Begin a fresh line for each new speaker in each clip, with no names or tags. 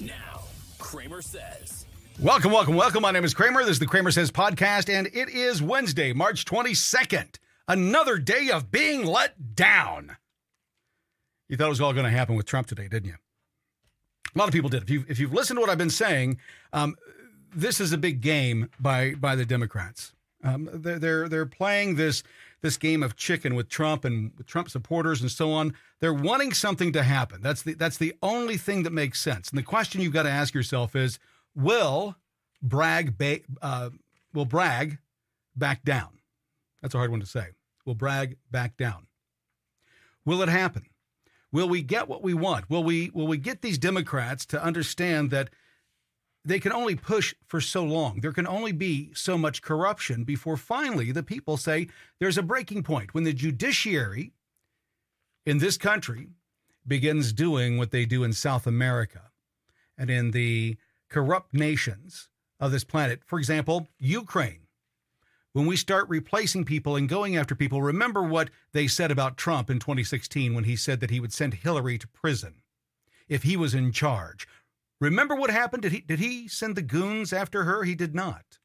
Now, CramerSez.
Welcome, welcome, welcome. My name is Kramer. This is the CramerSez podcast, and it is Wednesday, March 22nd. Another day of being let down. You thought it was all going to happen with Trump today, didn't you? A lot of people did. If, you, if you've listened to what I've been saying, um, this is a big game by by the Democrats. Um, they're, they're they're playing this this game of chicken with Trump and with Trump supporters and so on. They're wanting something to happen. That's the that's the only thing that makes sense. And the question you've got to ask yourself is: Will Bragg ba- uh, will Bragg back down? That's a hard one to say. Will Bragg back down? Will it happen? Will we get what we want? Will we will we get these Democrats to understand that they can only push for so long. There can only be so much corruption before finally the people say there's a breaking point when the judiciary in this country begins doing what they do in South America and in the corrupt nations of this planet. For example, Ukraine. When we start replacing people and going after people, remember what they said about Trump in 2016 when he said that he would send Hillary to prison if he was in charge. Remember what happened? Did he did he send the goons after her? He did not.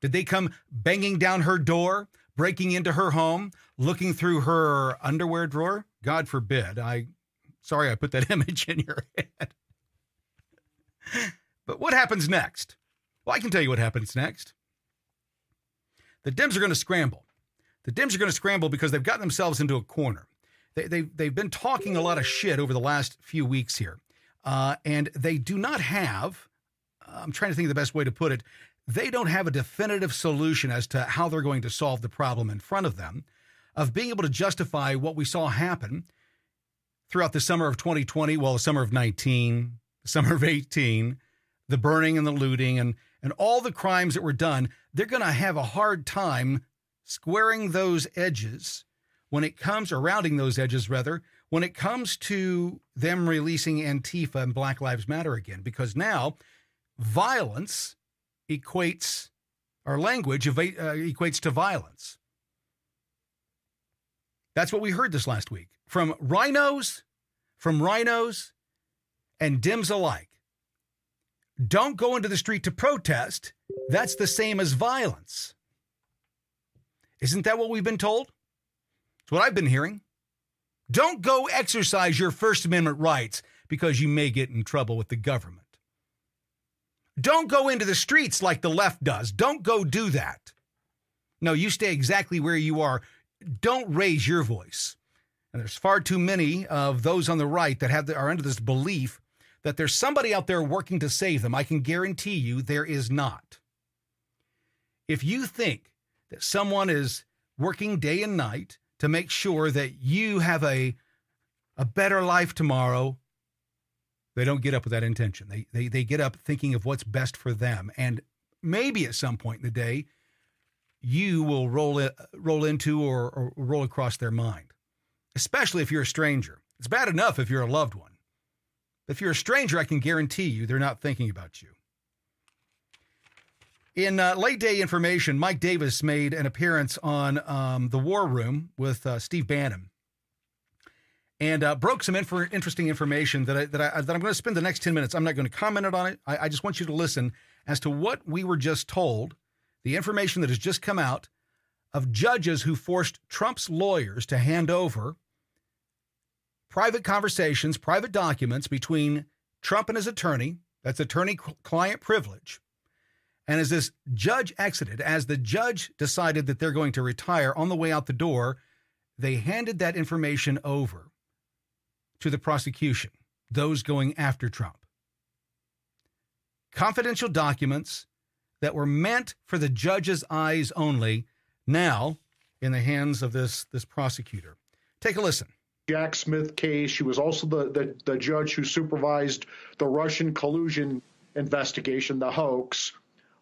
Did they come banging down her door, breaking into her home, looking through her underwear drawer? God forbid. I sorry I put that image in your head. but what happens next? Well, I can tell you what happens next. The Dems are going to scramble. The Dems are going to scramble because they've gotten themselves into a corner. They, they, they've been talking a lot of shit over the last few weeks here. Uh, and they do not have, I'm trying to think of the best way to put it, they don't have a definitive solution as to how they're going to solve the problem in front of them of being able to justify what we saw happen throughout the summer of 2020, well, the summer of 19, the summer of 18, the burning and the looting and, and all the crimes that were done. They're going to have a hard time squaring those edges when it comes, or rounding those edges rather, when it comes to them releasing Antifa and Black Lives Matter again, because now violence equates, our language uh, equates to violence. That's what we heard this last week from RINOs, from RINOs and Dems alike. Don't go into the street to protest. That's the same as violence. Isn't that what we've been told? It's what I've been hearing. Don't go exercise your First Amendment rights because you may get in trouble with the government. Don't go into the streets like the left does. Don't go do that. No, you stay exactly where you are. Don't raise your voice. And there's far too many of those on the right that have are under this belief that there's somebody out there working to save them. I can guarantee you there is not. If you think that someone is working day and night to make sure that you have a a better life tomorrow. They don't get up with that intention. They they they get up thinking of what's best for them. And maybe at some point in the day you will roll it, roll into or, or roll across their mind. Especially if you're a stranger. It's bad enough if you're a loved one. If you're a stranger i can guarantee you they're not thinking about you in uh, late day information, Mike Davis made an appearance on um, the War Room with uh, Steve Bannon, and uh, broke some inf- interesting information that I, that I that I'm going to spend the next ten minutes. I'm not going to comment on it. I, I just want you to listen as to what we were just told, the information that has just come out of judges who forced Trump's lawyers to hand over private conversations, private documents between Trump and his attorney. That's attorney-client privilege and as this judge exited, as the judge decided that they're going to retire on the way out the door, they handed that information over to the prosecution, those going after Trump. Confidential documents that were meant for the judge's eyes only, now in the hands of this, this prosecutor. Take a listen.
Jack Smith case. She was also the, the, the judge who supervised the Russian collusion investigation, the hoax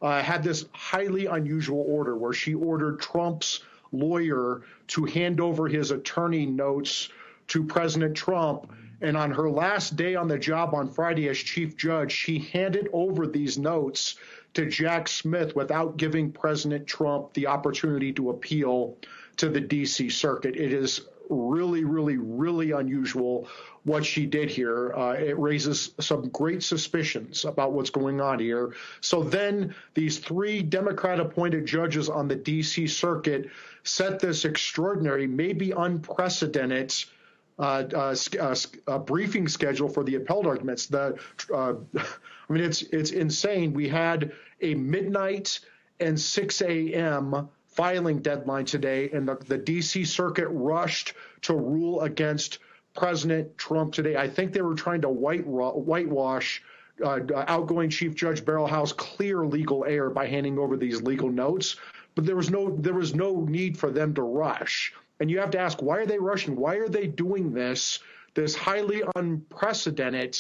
uh, had this highly unusual order where she ordered Trump's lawyer to hand over his attorney notes to President Trump. And on her last day on the job on Friday as chief judge, she handed over these notes to Jack Smith without giving President Trump the opportunity to appeal to the D.C. Circuit. It is really, really, really unusual what she did here. Uh, it raises some great suspicions about what's going on here. So then these three Democrat appointed judges on the D.C. Circuit set this extraordinary, maybe unprecedented. Uh, uh, uh, uh, briefing schedule for the appellate arguments. The, uh, I mean, it's it's insane. We had a midnight and 6 a.m filing deadline today, and the, the D.C. Circuit rushed to rule against President Trump today. I think they were trying to white, whitewash uh, outgoing Chief Judge Howell's clear legal error by handing over these legal notes, but there was no there was no need for them to rush. And you have to ask, why are they rushing? Why are they doing this? This highly unprecedented,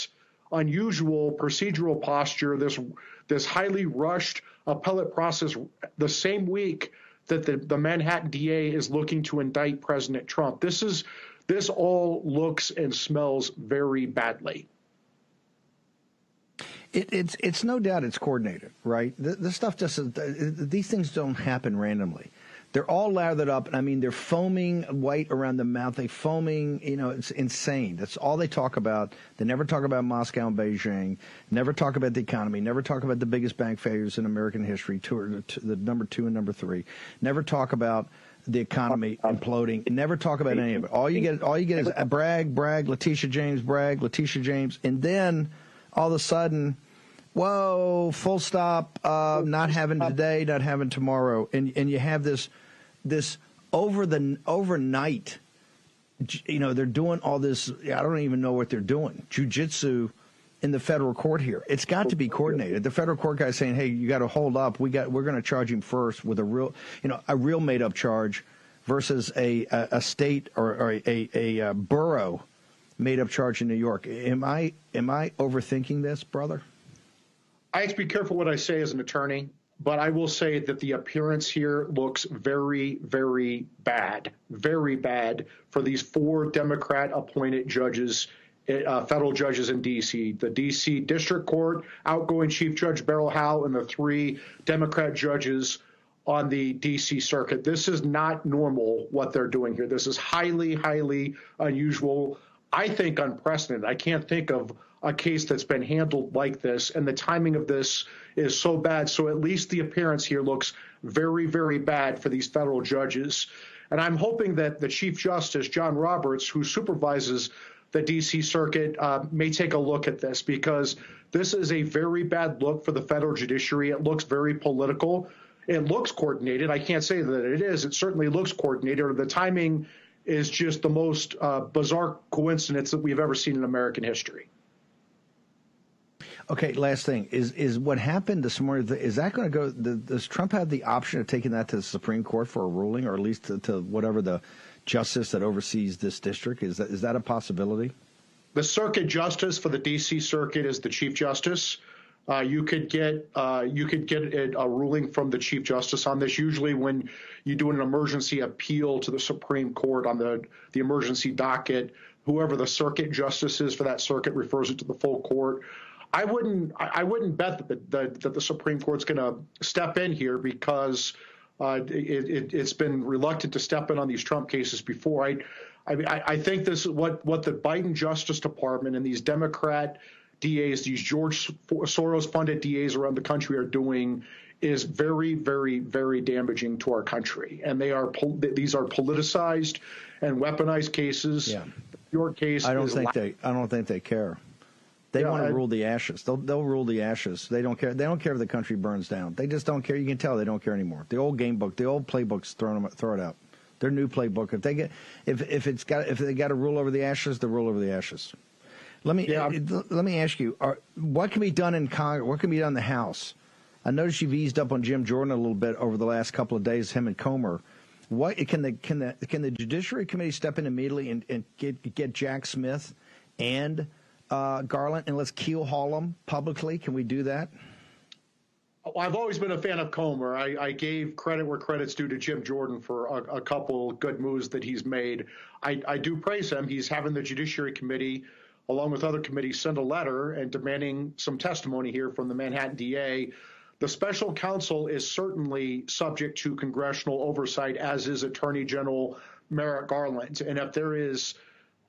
unusual procedural posture. This this highly rushed appellate process the same week that the, the Manhattan DA is looking to indict President Trump. This is this all looks and smells very badly.
It, it's it's no doubt it's coordinated, right? This stuff just these things don't happen randomly. They're all lathered up. I mean, they're foaming white around the mouth. They foaming. You know, it's insane. That's all they talk about. They never talk about Moscow and Beijing. Never talk about the economy. Never talk about the biggest bank failures in American history. Two, the number two and number three. Never talk about the economy imploding. Never talk about any of it. All you get, all you get is Bragg, Bragg, Letitia James, Bragg, Letitia James, and then all of a sudden, whoa, full stop, uh, not having today, not having tomorrow, and and you have this this over the overnight. You know, they're doing all this. I don't even know what they're doing. Jujitsu in the federal court here. It's got to be coordinated. The federal court guy saying, "Hey, you got to hold up. We got. We're going to charge him first with a real, you know, a real made up charge." Versus a, a, a state or, or a, a, a uh, borough made up charge in New York. Am I am I overthinking this, brother?
I have to be careful what I say as an attorney but I will say that the appearance here looks very, very bad, very bad for these four Democrat appointed judges, uh, federal judges in D.C. The D.C. District Court, outgoing Chief Judge Beryl Howell, and the three Democrat judges on the D.C. Circuit. This is not normal what they're doing here. This is highly, highly unusual. I think unprecedented. I can't think of a case that's been handled like this, and the timing of this is so bad. So at least the appearance here looks very, very bad for these federal judges. And I'm hoping that the Chief Justice, John Roberts, who supervises the D.C. Circuit, uh, may take a look at this because this is a very bad look for the federal judiciary. It looks very political. It looks coordinated. I can't say that it is. It certainly looks coordinated. The timing is just the most uh, bizarre coincidence that we've ever seen in American history.
Okay, last thing is is what happened this morning. Is that going to go? Does Trump have the option of taking that to the Supreme Court for a ruling, or at least to, to whatever the justice that oversees this district? Is that is that a possibility?
The circuit justice for the D.C. Circuit is the Chief Justice. Uh, you could get uh, you could get a, ruling from the Chief Justice on this. Usually, when you do an emergency appeal to the Supreme Court on the the emergency docket, whoever the circuit justice is for that circuit refers it to the full court. I wouldn't I wouldn't bet that the, the that the Supreme Court's going to step in here because uh, it, has it, been reluctant to step in on these Trump cases before. I I, I think this is what what the Biden Justice Department and these Democrat DAs, these George Soros funded DAs around the country are doing is very, very, very damaging to our country. And they are these are politicized and weaponized cases.
Yeah.
Your case.
I don't think they. I don't think they care. They yeah, want to I, rule the ashes. They'll they'll rule the ashes. They don't care. They don't care if the country burns down. They just don't care. You can tell they don't care anymore. The old game book, the old playbooks, throw them throw it out. Their new playbook. If they get if if it's got if they got to rule over the ashes, they rule over the ashes. Let me yeah. let me ask you: are, what can be done in Congress? What can be done in the House? I noticed you've eased up on Jim Jordan a little bit over the last couple of days. Him and Comer. What can the can the can the Judiciary Committee step in immediately and, and get get Jack Smith and uh, Garland, and let's keel haul them publicly? Can we do that?
I've always been a fan of Comer. I, I, gave credit where credit's due to Jim Jordan for a, a couple good moves that he's made. I, I, do praise him. He's having the Judiciary Committee, along with other committees, send a letter and demanding some testimony here from the Manhattan DA. The special counsel is certainly subject to congressional oversight, as is Attorney General Merrick Garland. And if there is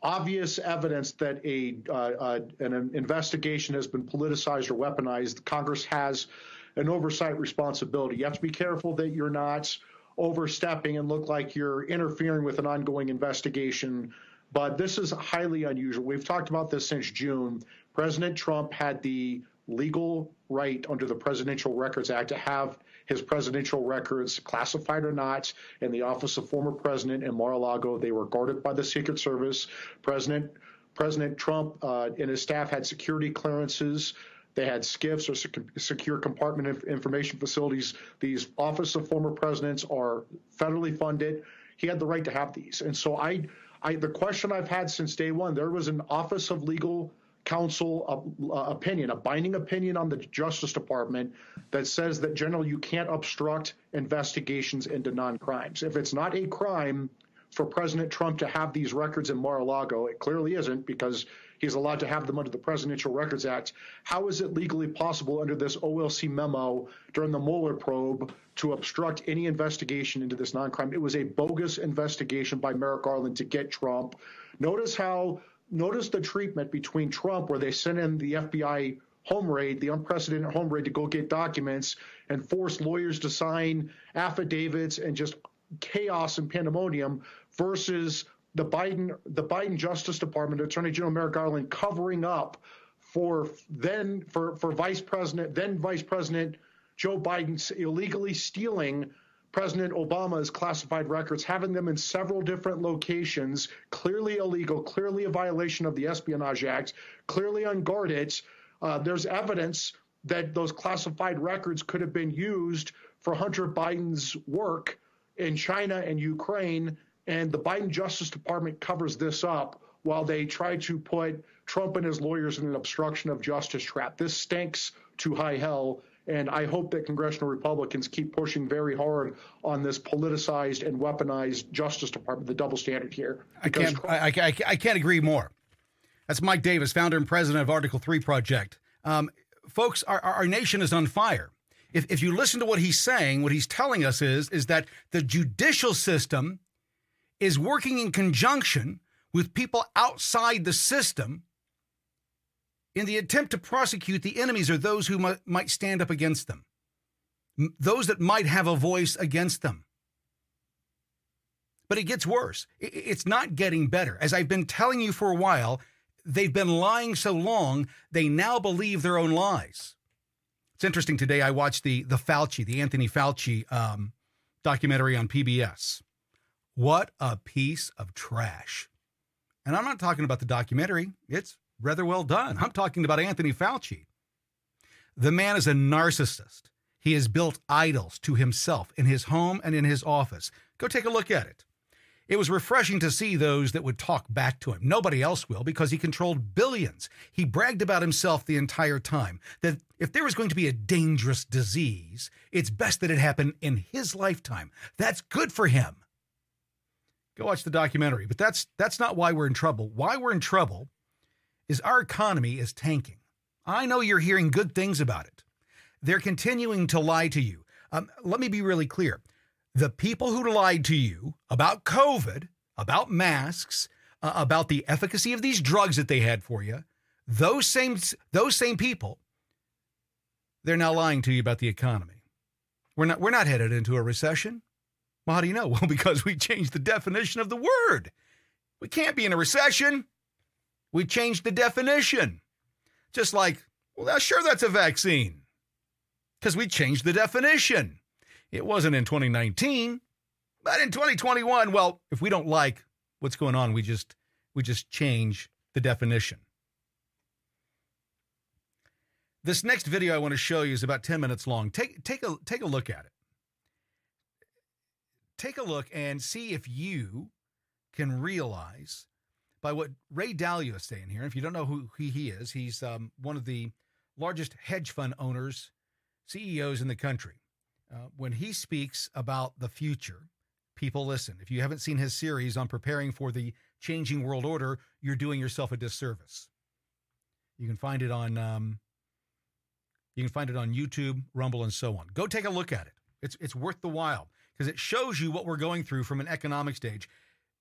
obvious evidence that a uh, uh, an investigation has been politicized or weaponized, Congress has an oversight responsibility. You have to be careful that you're not overstepping and look like you're interfering with an ongoing investigation. But this is highly unusual. We've talked about this since June. President Trump had the legal right under the Presidential Records Act to have his presidential records, classified or not, in the office of former president in Mar-a-Lago. They were guarded by the Secret Service. President President Trump uh, and his staff had security clearances. They had SCIFs or secure compartment information facilities. These office of former presidents are federally funded. He had the right to have these. And so I, I the question I've had since day one, there was an office of legal counsel uh, opinion, a binding opinion on the Justice Department that says that generally you can't obstruct investigations into non-crimes. If it's not a crime for President Trump to have these records in Mar-a-Lago, it clearly isn't because he's allowed to have them under the Presidential Records Act. How is it legally possible under this OLC memo during the Mueller probe to obstruct any investigation into this non-crime? It was a bogus investigation by Merrick Garland to get Trump. Notice how notice the treatment between Trump, where they sent in the FBI home raid, the unprecedented home raid to go get documents and force lawyers to sign affidavits and just chaos and pandemonium versus the Biden the Biden Justice Department Attorney General Merrick Garland covering up for then for for Vice President then Vice President Joe Biden illegally stealing President Obama's classified records, having them in several different locations, clearly illegal, clearly a violation of the Espionage Act, clearly unguarded. Uh, there's evidence that those classified records could have been used for Hunter Biden's work in China and Ukraine. And the Biden Justice Department covers this up while they try to put Trump and his lawyers in an obstruction of justice trap. This stinks to high hell. And I hope that congressional Republicans keep pushing very hard on this politicized and weaponized Justice Department, the double standard here.
I can't, I, I, I, can't agree more. That's Mike Davis, founder and president of Article 3 Project. Um, folks, our, our nation is on fire. If, if you listen to what he's saying, what he's telling us is, is that the judicial system is working in conjunction with people outside the system in the attempt to prosecute the enemies or those who might, might stand up against them, those that might have a voice against them. But it gets worse. It's not getting better. As I've been telling you for a while, they've been lying so long, they now believe their own lies. It's interesting. Today, I watched the the Fauci, the Anthony Fauci um, documentary on PBS. What a piece of trash! And I'm not talking about the documentary. It's rather well done. I'm talking about Anthony Fauci. The man is a narcissist. He has built idols to himself in his home and in his office. Go take a look at it. It was refreshing to see those that would talk back to him. Nobody else will because he controlled billions. He bragged about himself the entire time that if there was going to be a dangerous disease, it's best that it happen in his lifetime. That's good for him. Go watch the documentary, but that's that's not why we're in trouble. Why we're in trouble is our economy is tanking. I know you're hearing good things about it. They're continuing to lie to you. Um, let me be really clear. The people who lied to you about COVID, about masks, uh, about the efficacy of these drugs that they had for you, those same those same people, they're now lying to you about the economy. We're not we're not headed into a recession. Well, how do you know? Well, because we changed the definition of the word. We can't be in a recession. We changed the definition. Just like, well, sure, that's a vaccine. Because we changed the definition. It wasn't in 2019, but in 2021, well, if we don't like what's going on, we just we just change the definition. This next video I want to show you is about 10 minutes long. Take take a take a look at it. Take a look and see if you can realize by what Ray Dalio is saying here. If you don't know who he is, he's um, one of the largest hedge fund owners, CEOs in the country. Uh, when he speaks about the future, people listen. If you haven't seen his series on preparing for the changing world order, you're doing yourself a disservice. You can find it on um, you can find it on YouTube, Rumble, and so on. Go take a look at it. It's it's worth the while because it shows you what we're going through from an economic stage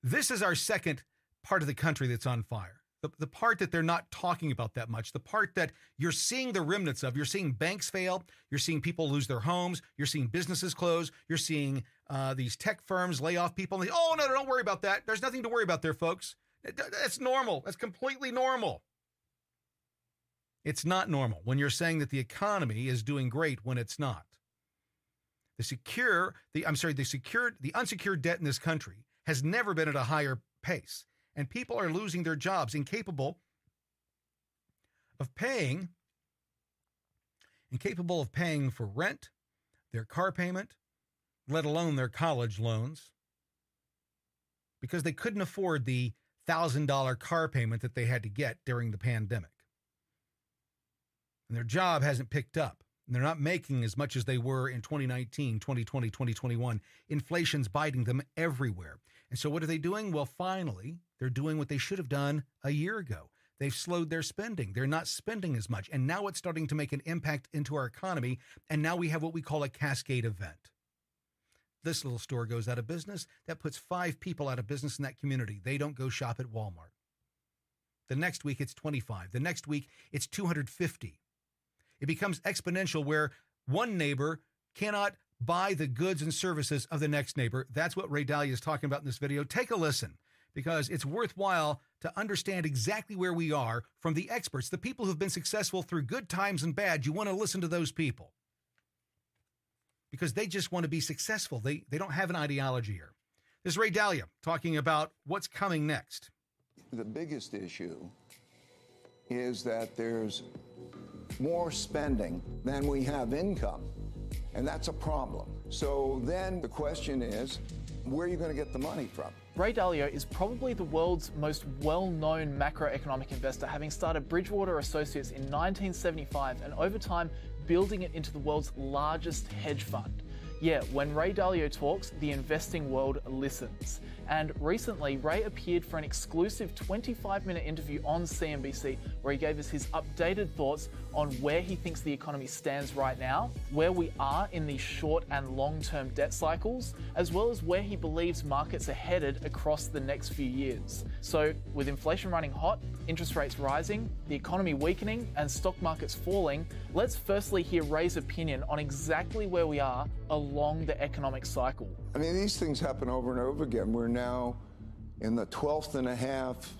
This is our second part of the country that's on fire. The, the part that they're not talking about that much, the part that you're seeing the remnants of. You're seeing banks fail. You're seeing people lose their homes. You're seeing businesses close. You're seeing uh, these tech firms lay off people. And they, oh, no, no, don't worry about that. There's nothing to worry about there, folks. That's normal. That's completely normal. It's not normal when you're saying that the economy is doing great when it's not. The secure, the I'm sorry, the secured, the unsecured debt in this country has never been at a higher pace, and people are losing their jobs, incapable of paying, incapable of paying for rent, their car payment, let alone their college loans, because they couldn't afford the thousand dollar car payment that they had to get during the pandemic and their job hasn't picked up. And they're not making as much as they were in 2019, 2020, 2021. Inflation's biting them everywhere. And so what are they doing? Well, finally, they're doing what they should have done a year ago. They've slowed their spending. They're not spending as much. And now it's starting to make an impact into our economy. And now we have what we call a cascade event. This little store goes out of business. That puts five people out of business in that community. They don't go shop at Walmart. The next week, it's 25. The next week, it's 250 it becomes exponential where one neighbor cannot buy the goods and services of the next neighbor. That's what Ray Dalio is talking about in this video. Take a listen because it's worthwhile to understand exactly where we are from the experts, the people who've been successful through good times and bad. You want to listen to those people because they just want to be successful. They, they don't have an ideology here. This is Ray Dalio talking about what's coming next.
The biggest issue is that there's more spending than we have income. And that's a problem. So then the question is where are you going to get the money from?
Ray Dalio is probably the world's most well known macroeconomic investor, having started Bridgewater Associates in 1975 and over time building it into the world's largest hedge fund. Yeah, when Ray Dalio talks, the investing world listens. And recently, Ray appeared for an exclusive 25 minute interview on CNBC where he gave us his updated thoughts on where he thinks the economy stands right now, where we are in the short and long term debt cycles, as well as where he believes markets are headed across the next few years. So, with inflation running hot, interest rates rising, the economy weakening, and stock markets falling, let's firstly hear Ray's opinion on exactly where we are along the economic cycle.
I mean, these things happen over and over again. We're now in the 12th and a half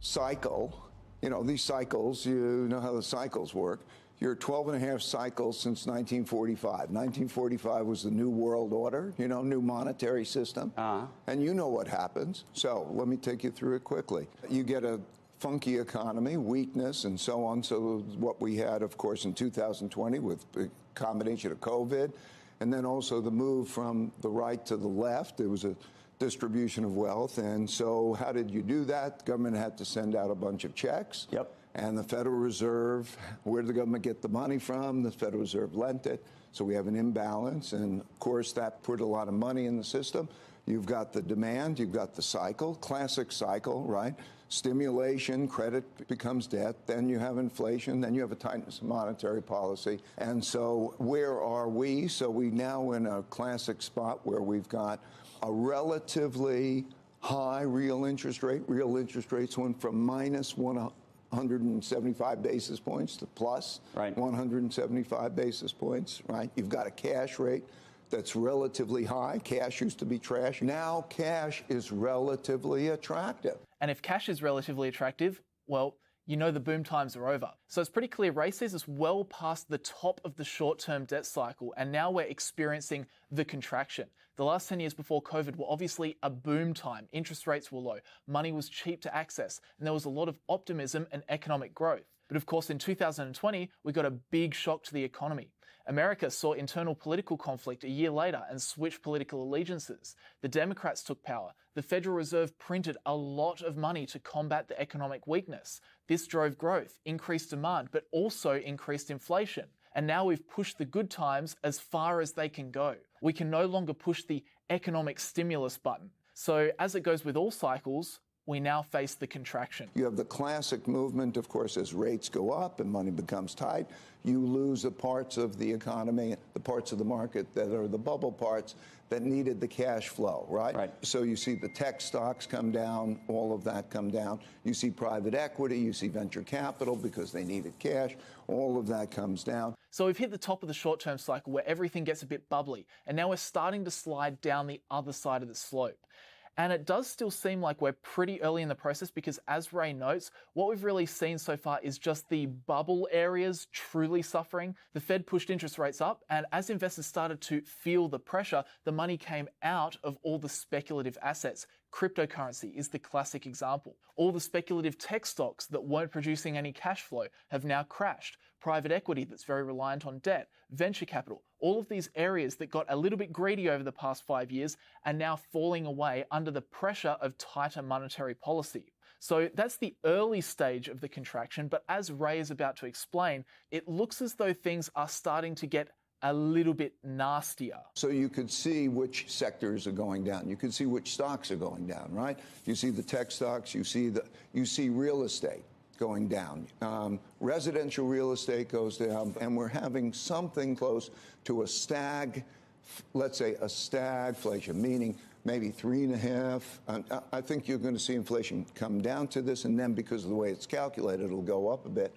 cycle. You know, these cycles, you know how the cycles work. You're 12 and a half cycles since 1945. 1945 was the New World Order, you know, new monetary system. Uh-huh. And you know what happens. So let me take you through it quickly. You get a funky economy, weakness, and so on. So what we had, of course, in 2020 with a combination of COVID, and then also the move from the right to the left. There was a distribution of wealth. And so, how did you do that? The government had to send out a bunch of checks.
Yep.
And the Federal Reserve, where did the government get the money from? The Federal Reserve lent it. So we have an imbalance. And of course, that put a lot of money in the system. You've got the demand, you've got the cycle, classic cycle, right? Stimulation, credit becomes debt, then you have inflation, then you have a tightness of monetary policy. And so, where are we? So, we now in a classic spot where we've got a relatively high real interest rate. Real interest rates went from minus 175 basis points to plus
right.
175 basis points, right? You've got a cash rate that's relatively high. Cash used to be trash. Now cash is relatively attractive.
And if cash is relatively attractive, well, you know the boom times are over. So it's pretty clear Ray is well past the top of the short term debt cycle, and now we're experiencing the contraction. The last 10 years before COVID were obviously a boom time. Interest rates were low, money was cheap to access, and there was a lot of optimism and economic growth. But of course, in 2020, we got a big shock to the economy. America saw internal political conflict a year later and switched political allegiances. The Democrats took power. The Federal Reserve printed a lot of money to combat the economic weakness. This drove growth, increased demand, but also increased inflation. And now we've pushed the good times as far as they can go. We can no longer push the economic stimulus button. So as it goes with all cycles, we now face the contraction.
You have the classic movement, of course, as rates go up and money becomes tight, you lose the parts of the economy, the parts of the market that are the bubble parts that needed the cash flow, right?
Right.
So you see the tech stocks come down, all of that come down. You see private equity, you see venture capital because they needed cash, all of that comes down.
So we've hit the top of the short term cycle where everything gets a bit bubbly, and now we're starting to slide down the other side of the slope. And it does still seem like we're pretty early in the process because, as Ray notes, what we've really seen so far is just the bubble areas truly suffering. The Fed pushed interest rates up, and as investors started to feel the pressure, the money came out of all the speculative assets. Cryptocurrency is the classic example. All the speculative tech stocks that weren't producing any cash flow have now crashed. Private equity that's very reliant on debt, venture capital, all of these areas that got a little bit greedy over the past five years are now falling away under the pressure of tighter monetary policy. So that's the early stage of the contraction, but as Ray is about to explain, it looks as though things are starting to get a little bit nastier.
So you could see which sectors are going down. You could see which stocks are going down, right? You see the tech stocks. You see the you see real estate going down. Um, residential real estate goes down, and we're having something close to a stag, let's say a stagflation, meaning maybe three and a half. I think you're going to see inflation come down to this, and then because of the way it's calculated, it'll go up a bit.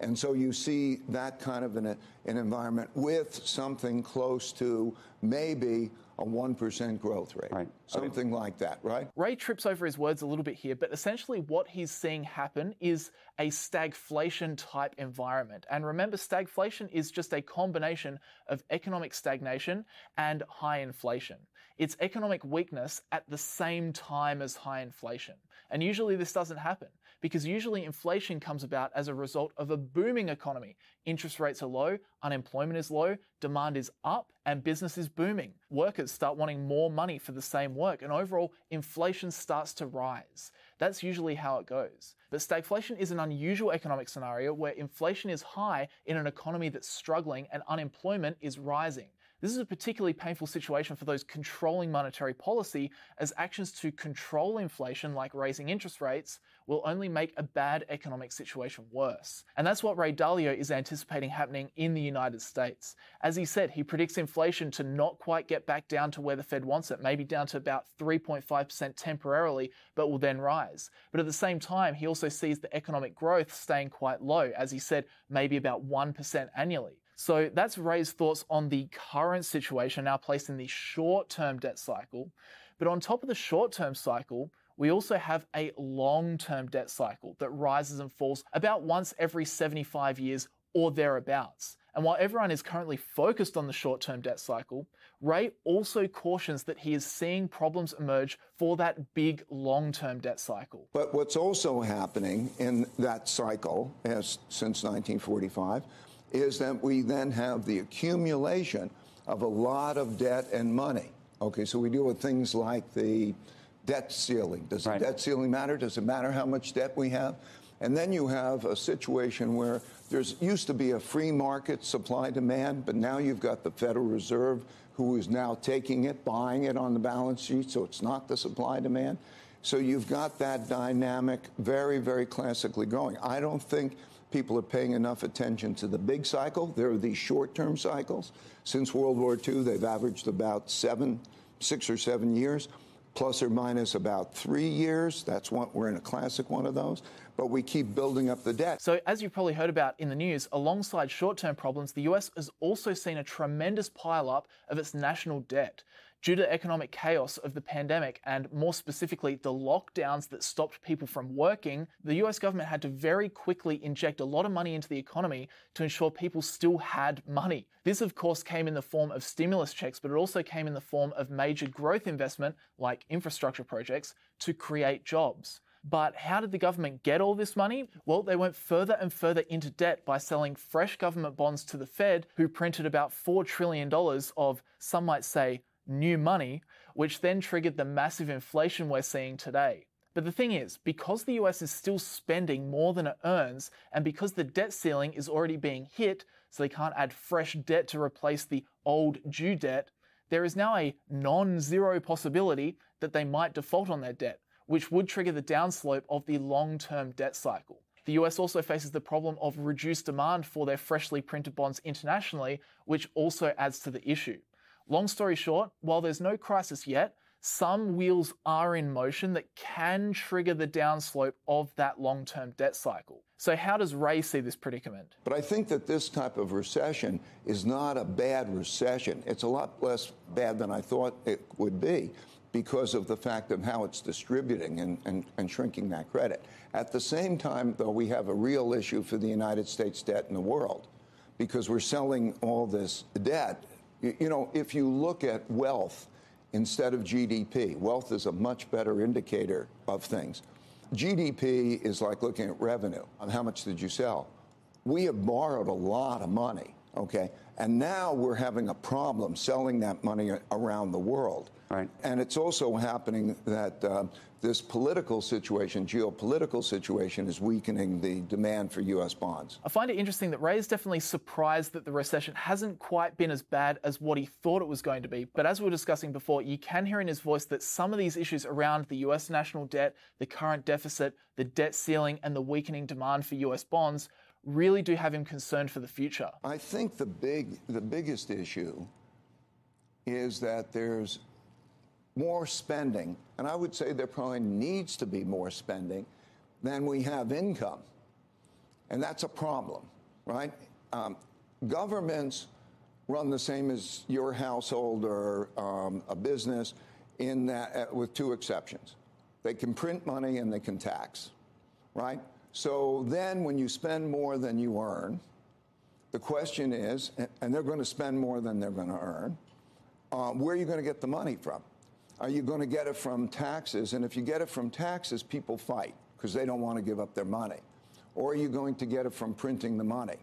And so you see that kind of an, an environment with something close to maybe a 1% growth rate.
Right.
Something like that, right?
Ray trips over his words a little bit here, but essentially what he's seeing happen is a stagflation type environment. And remember, stagflation is just a combination of economic stagnation and high inflation. It's economic weakness at the same time as high inflation. And usually this doesn't happen because usually inflation comes about as a result of a booming economy. Interest rates are low, unemployment is low, demand is up, and business is booming. Workers start wanting more money for the same work, and overall, inflation starts to rise. That's usually how it goes. But stagflation is an unusual economic scenario where inflation is high in an economy that's struggling and unemployment is rising. This is a particularly painful situation for those controlling monetary policy, as actions to control inflation, like raising interest rates, will only make a bad economic situation worse. And that's what Ray Dalio is anticipating happening in the United States. As he said, he predicts inflation to not quite get back down to where the Fed wants it, maybe down to about 3.5% temporarily, but will then rise. But at the same time, he also sees the economic growth staying quite low, as he said, maybe about 1% annually. So that's Ray's thoughts on the current situation now placed in the short term debt cycle. But on top of the short term cycle, we also have a long term debt cycle that rises and falls about once every 75 years or thereabouts. And while everyone is currently focused on the short term debt cycle, Ray also cautions that he is seeing problems emerge for that big long term debt cycle.
But what's also happening in that cycle, as since 1945, is that we then have the accumulation of a lot of debt and money. Okay, so we deal with things like the debt ceiling. Does right. the debt ceiling matter? Does it matter how much debt we have? And then you have a situation where there's used to be a free market supply demand, but now you've got the Federal Reserve who is now taking it, buying it on the balance sheet, so it's not the supply demand. So you've got that dynamic very, very classically going. I don't think people are paying enough attention to the big cycle. There are these short term cycles. Since World War II, they've averaged about seven, six or seven years, plus or minus about three years. That's what we're in a classic one of those. But we keep building up the debt.
So, as you've probably heard about in the news, alongside short term problems, the US has also seen a tremendous pile up of its national debt. Due to economic chaos of the pandemic and more specifically the lockdowns that stopped people from working, the US government had to very quickly inject a lot of money into the economy to ensure people still had money. This, of course, came in the form of stimulus checks, but it also came in the form of major growth investment like infrastructure projects to create jobs. But how did the government get all this money? Well, they went further and further into debt by selling fresh government bonds to the Fed, who printed about $4 trillion of, some might say, new money, which then triggered the massive inflation we're seeing today. But the thing is, because the US is still spending more than it earns, and because the debt ceiling is already being hit, so they can't add fresh debt to replace the old due debt, there is now a non zero possibility that they might default on their debt, which would trigger the downslope of the long term debt cycle. The US also faces the problem of reduced demand for their freshly printed bonds internationally, which also adds to the issue. Long story short, while there's no crisis yet, some wheels are in motion that can trigger the downslope of that long term debt cycle. So, how does Ray see this predicament?
But I think that this type of recession is not a bad recession. It's a lot less bad than I thought it would be because of the fact of how it's distributing and, and, and shrinking that credit. At the same time, though, we have a real issue for the United States debt in the world because we're selling all this debt. You, know, if you look at wealth instead of GDP, wealth is a much better indicator of things. GDP is like looking at revenue. On how much did you sell? We have borrowed a lot of money, okay? And now we're having a problem selling that money around the world.
Right.
And it's also happening that uh, this political situation, geopolitical situation, is weakening the demand for U.S. bonds.
I find it interesting that Ray is definitely surprised that the recession hasn't quite been as bad as what he thought it was going to be. But as we were discussing before, you can hear in his voice that some of these issues around the U.S. national debt, the current deficit, the debt ceiling, and the weakening demand for U.S. bonds really do have him concerned for the future.
I think the big, the biggest issue is that there's more spending, and I would say there probably needs to be more spending than we have income. And that's a problem, right? Um, governments run the same as your household or um, a business in that, uh, with two exceptions. They can print money and they can tax, right? So then when you spend more than you earn, the question is, and they're going to spend more than they're going to earn, uh, where are you going to get the money from? Are you going to get it from taxes? And if you get it from taxes, people fight because they don't want to give up their money. Or are you going to get it from printing the money?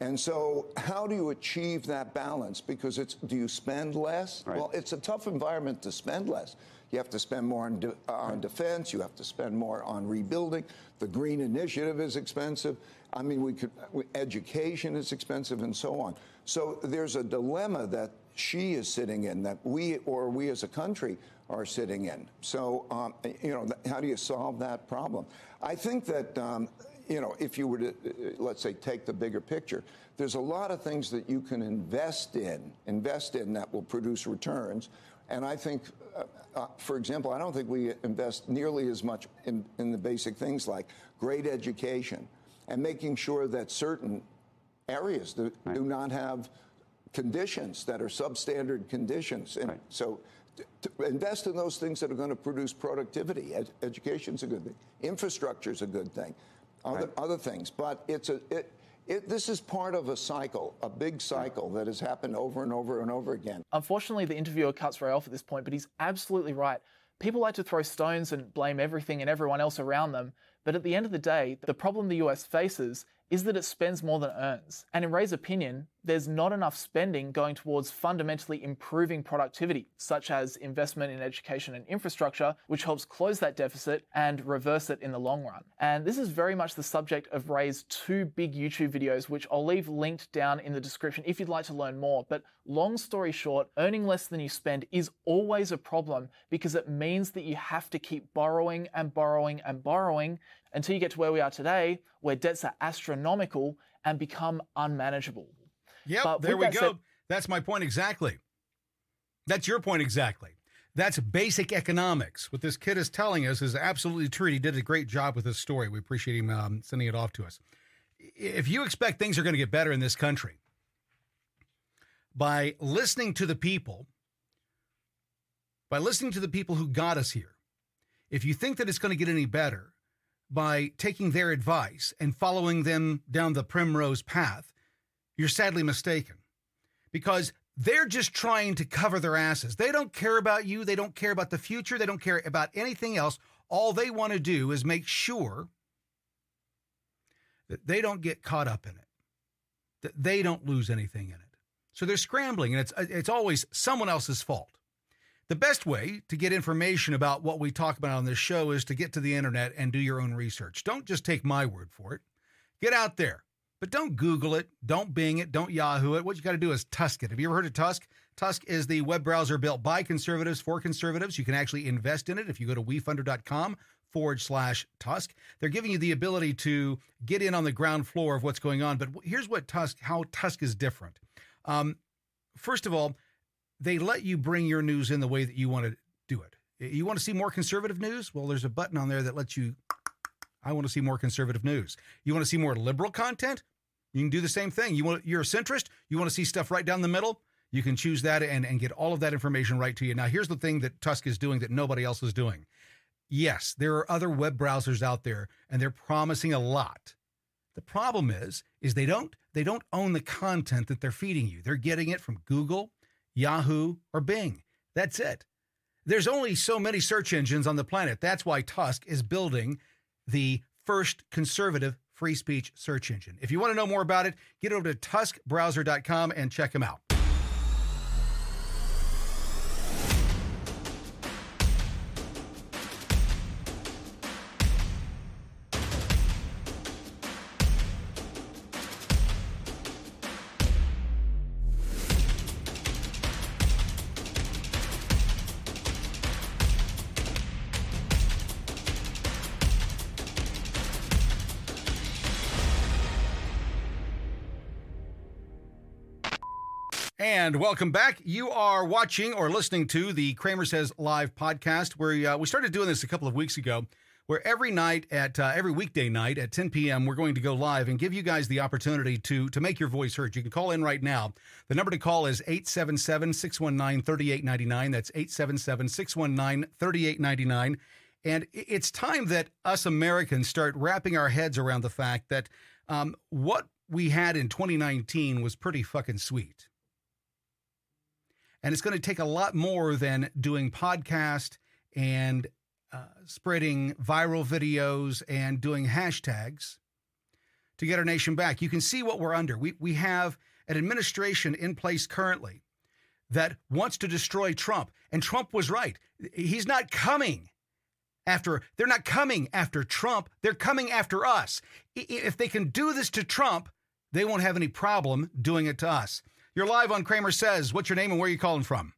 And so, how do you achieve that balance? Because it's do you spend less?
Right.
Well, it's a tough environment to spend less. You have to spend more on, de- uh, on defense. You have to spend more on rebuilding. The green initiative is expensive. I mean, we could education is expensive, and so on. So there's a dilemma that she is sitting in, that we or we as a country are sitting in. So, um, you know, how do you solve that problem? I think that, um, you know, if you were to, uh, let's say, take the bigger picture, there's a lot of things that you can invest in, invest in that will produce returns. And I think, uh, uh, for example, I don't think we invest nearly as much in, in the basic things like great education and making sure that certain areas do, right. do not have conditions that are substandard conditions. And right. so to invest in those things that are going to produce productivity. Ed- education's a good thing. Infrastructure's a good thing. Other, right. other things. But it's a, it, it, this is part of a cycle, a big cycle that has happened over and over and over again.
Unfortunately, the interviewer cuts Ray off at this point, but he's absolutely right. People like to throw stones and blame everything and everyone else around them, but at the end of the day, the problem the US faces is that it spends more than it earns. And in Ray's opinion, there's not enough spending going towards fundamentally improving productivity, such as investment in education and infrastructure, which helps close that deficit and reverse it in the long run. And this is very much the subject of Ray's two big YouTube videos, which I'll leave linked down in the description if you'd like to learn more. But long story short, earning less than you spend is always a problem because it means that you have to keep borrowing and borrowing and borrowing until you get to where we are today, where debts are astronomical and become unmanageable.
Yep, but there we go. Said, That's my point exactly. That's your point exactly. That's basic economics. What this kid is telling us is absolutely true. He did a great job with this story. We appreciate him um, sending it off to us. If you expect things are going to get better in this country by listening to the people, by listening to the people who got us here, if you think that it's going to get any better, by taking their advice and following them down the primrose path, you're sadly mistaken. Because they're just trying to cover their asses. They don't care about you. They don't care about the future. They don't care about anything else. All they want to do is make sure that they don't get caught up in it, that they don't lose anything in it. So they're scrambling, and it's, it's always someone else's fault. The best way to get information about what we talk about on this show is to get to the internet and do your own research. Don't just take my word for it. Get out there, but don't Google it, don't Bing it, don't Yahoo it. What you got to do is Tusk it. Have you ever heard of Tusk? Tusk is the web browser built by conservatives for conservatives. You can actually invest in it if you go to wefunder.com forward slash Tusk. They're giving you the ability to get in on the ground floor of what's going on. But here's what Tusk, how Tusk is different. Um, first of all, they let you bring your news in the way that you want to do it. You want to see more conservative news? Well, there's a button on there that lets you. I want to see more conservative news. You want to see more liberal content? You can do the same thing. You want you're a centrist. You want to see stuff right down the middle. You can choose that and, and get all of that information right to you. Now, here's the thing that Tusk is doing that nobody else is doing. Yes, there are other web browsers out there, and they're promising a lot. The problem is, is they don't they don't own the content that they're feeding you. They're getting it from Google, Yahoo, or Bing. That's it. There's only so many search engines on the planet. That's why Tusk is building the first conservative free speech search engine. If you want to know more about it, get over to tuskbrowser.com and check them out. And welcome back. You are watching or listening to the CramerSez Live podcast, where uh, we started doing this a couple of weeks ago. Where every night at uh, every weekday night at 10 p.m. we're going to go live and give you guys the opportunity to to make your voice heard. You can call in right now. The number to call is 877-619-3899. That's 877-619-3899. And it's time that us Americans start wrapping our heads around the fact that um, what we had in 2019 was pretty fucking sweet. And it's going to take a lot more than doing podcast and uh, spreading viral videos and doing hashtags to get our nation back. You can see what we're under. We, we have an administration in place currently that wants to destroy Trump. And Trump was right. He's not coming after, they're not coming after Trump. They're coming after us. If they can do this to Trump, they won't have any problem doing it to us. You're live on CramerSez. What's your name and where are you calling from?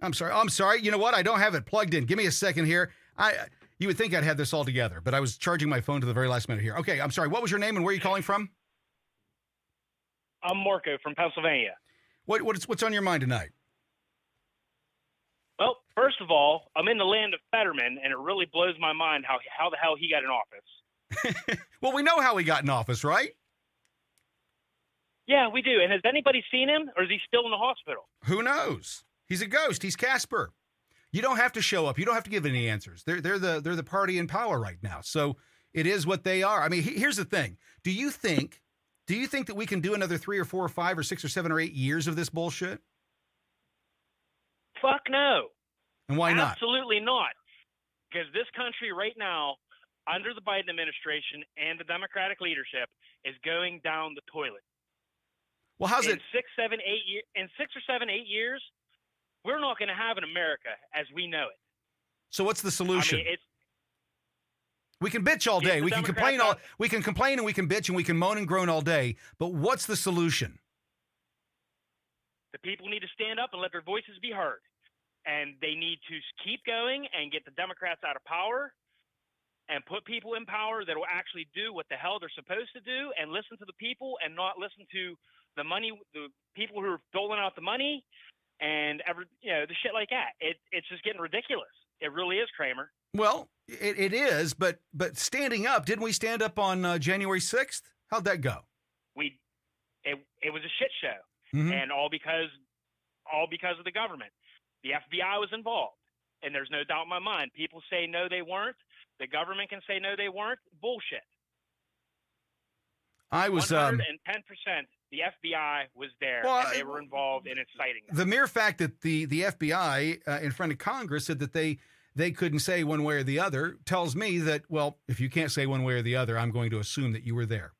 I'm sorry. I'm sorry. You know what? I don't have it plugged in. Give me a second here. I you would think I'd have this all together, but I was charging my phone to the very last minute here. Okay, I'm sorry. What was your name and where are you calling from?
I'm Marco from Pennsylvania.
What what's what's on your mind tonight?
Well, first of all, I'm in the land of Fetterman, and it really blows my mind how how the hell he got in office.
well, we know how he got in office, right?
Yeah, we do. And has anybody seen him, or is he still in the hospital?
Who knows? He's a ghost. He's Casper. You don't have to show up. You don't have to give any answers. They're they're the they're the party in power right now. So it is what they are. I mean, here's the thing. Do you think do you think that we can do another three or four or five or six or seven or eight years of this bullshit?
Fuck no.
And why not?
Absolutely not. Because this country right now, under the Biden administration and the Democratic leadership, is going down the toilet.
Well, how's
in
it?
Six, seven, eight years. In six or seven, eight years, we're not going to have an America as we know it.
So what's the solution?
I mean, it's
we can bitch all day. We can complain all. We can complain and we can bitch and we can moan and groan all day. But what's the solution?
the people need to stand up and let their voices be heard. And they need to keep going and get the Democrats out of power and put people in power that will actually do what the hell they're supposed to do and listen to the people and not listen to the money, the people who are doling out the money and every, you know, the shit like that. It, it's just getting ridiculous. It really is, Cramer.
Well, it, it is. But but standing up. Didn't we stand up on uh, January sixth? How'd that go?
We, it, it was a shit show.
Mhm.
and all because all because of the government. The FBI was involved, and there's no doubt in my mind. People say no, they weren't. The government can say no, they weren't. Bullshit.
I was.
One
Um,
hundred and ten percent. The FBI was there,
Well,
and they were involved in inciting. Them.
the mere fact that the the FBI uh, in front of Congress said that they they couldn't say one way or the other tells me that well, if you can't say one way or the other, I'm going to assume that you were there.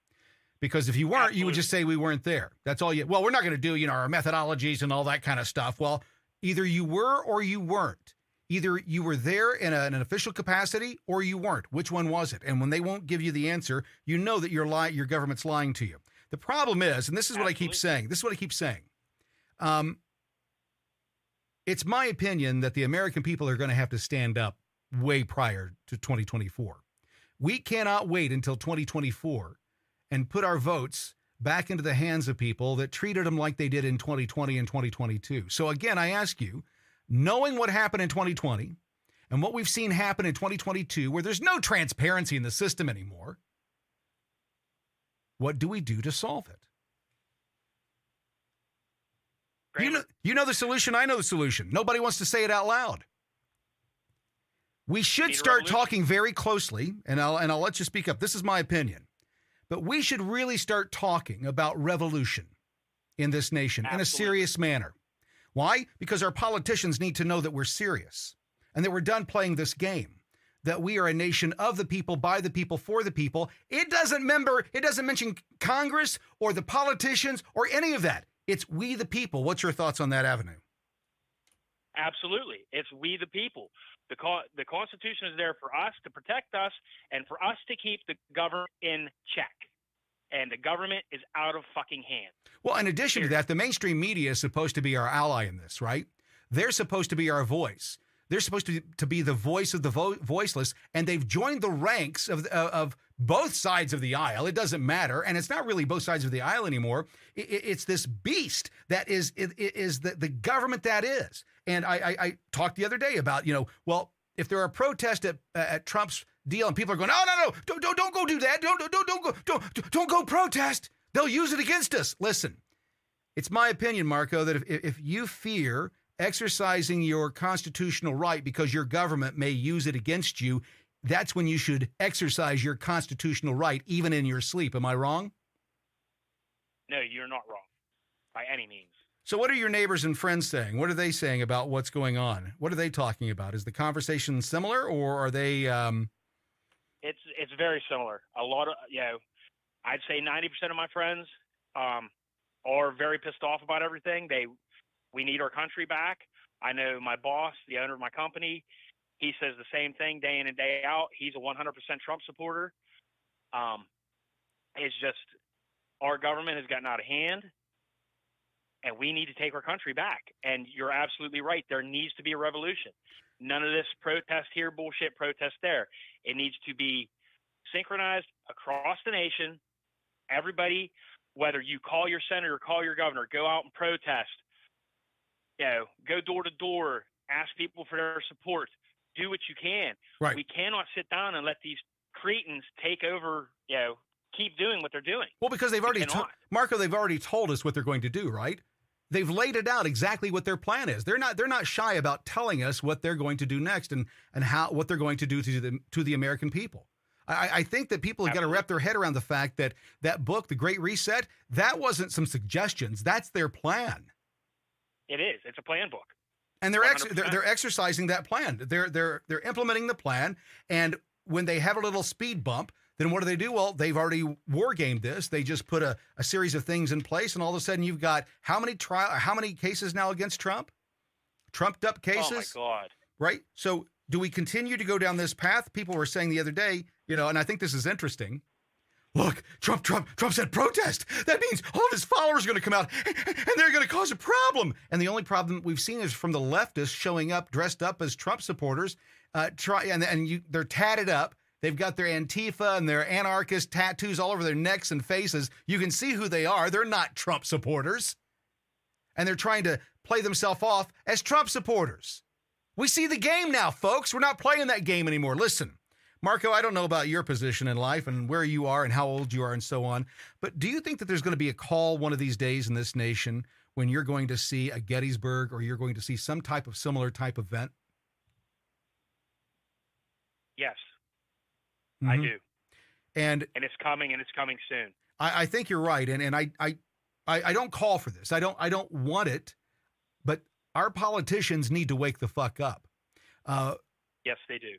Because if you weren't, you would just say we weren't there. That's all you. Well, we're not going to do you know our methodologies and all that kind of stuff. Well, either you were or you weren't. Either you were there in, a, in an official capacity or you weren't. Which one was it? And when they won't give you the answer, you know that your lie, your government's lying to you. The problem is, and this is what I keep saying. This is what I keep saying. Um, it's my opinion that the American people are going to have to stand up way prior to 2024. We cannot wait until 2024 and put our votes back into the hands of people that treated them like they did in 2020 and 2022. So again, I ask you, knowing what happened in 2020 and what we've seen happen in 2022 where there's no transparency in the system anymore, what do we do to solve it? You know, you know the solution. I know the solution. Nobody wants to say it out loud. We should start talking very closely, and I'll and I'll let you speak up. This is my opinion, but we should really start talking about revolution in this nation in a serious manner. Why? Because our politicians need to know that we're serious and that we're done playing this game. That we are a nation of the people, by the people, for the people. It doesn't member. It doesn't mention Congress or the politicians or any of that. It's we the people. What's your thoughts on that avenue?
Absolutely. It's we the people. The, co- the Constitution is there for us to protect us and for us to keep the government in check. And the government is out of fucking hand.
Well, in addition to that, the mainstream media is supposed to be our ally in this, right? They're supposed to be our voice. They're supposed to, to be the voice of the vo- voiceless, and they've joined the ranks of, uh, of both sides of the aisle. It doesn't matter, and it's not really both sides of the aisle anymore. I- I- it's this beast that is i- i- is the, the government that is. And I, I, I talked the other day about, you know, well, if there are protests at, at Trump's deal and people are going, oh, no, no, don't, don't, don't go do that. Don't, don't, don't go, don't, don't go protest. They'll use it against us. Listen, it's my opinion, Marco, that if, if you fear exercising your constitutional right because your government may use it against you, that's when you should exercise your constitutional right, even in your sleep. Am I wrong?
No, you're not wrong by any means.
So, what are your neighbors and friends saying? What are they saying about what's going on? What are they talking about? Is the conversation similar, or are they? Um,
It's it's very similar. A lot of you know, I'd say ninety percent of my friends um, are very pissed off about everything. They we need our country back. I know my boss, the owner of my company, he says the same thing day in and day out. He's a 100% Trump supporter. Um, it's just our government has gotten out of hand, and we need to take our country back. And you're absolutely right. There needs to be a revolution. None of this protest here, bullshit protest there. It needs to be synchronized across the nation. Everybody, whether you call your senator, or call your governor, go out and protest. You know, go door to door, ask people for their support. Do what you can.
Right.
We cannot sit down and let these cretins take over. You know, keep doing what they're doing.
well, because they've already, to- Marco, they've already told us what they're going to do, right? They've laid it out exactly what their plan is. They're not. They're not shy about telling us what they're going to do next and and how what they're going to do to the to the American people. I, I think that people have got to wrap their head around the fact that that book, The Great Reset, that wasn't some suggestions. That's their plan.
It is. It's a plan book.
and they're, ex- they're they're exercising that plan. They're they're they're implementing the plan, and when they have a little speed bump, then what do they do? Well, they've already war gamed this. They just put a, a series of things in place, and all of a sudden you've got how many trial how many cases now against Trump? Trumped up cases,
Oh my God.
right? So do we continue to go down this path? People were saying the other day, you know, and I think this is interesting. Look, Trump, Trump, Trump said protest. That means all of his followers are going to come out and they're going to cause a problem. And the only problem we've seen is from the leftists showing up dressed up as Trump supporters. Uh, try and and you, they're tatted up. They've got their Antifa and their anarchist tattoos all over their necks and faces. You can see who they are. They're not Trump supporters, and they're trying to play themselves off as Trump supporters. We see the game now, folks. We're not playing that game anymore. Listen, Marco, I don't know about your position in life and where you are and how old you are and so on, but do you think that there's going to be a call one of these days in this nation when you're going to see a Gettysburg or you're going to see some type of similar type event?
Yes, I
Mhm.
do.
And
And it's coming and it's coming soon.
I, I think you're right, and and I, I I I don't call for this. I don't I don't want it, but our politicians need to wake the fuck up. Uh,
Yes, they do.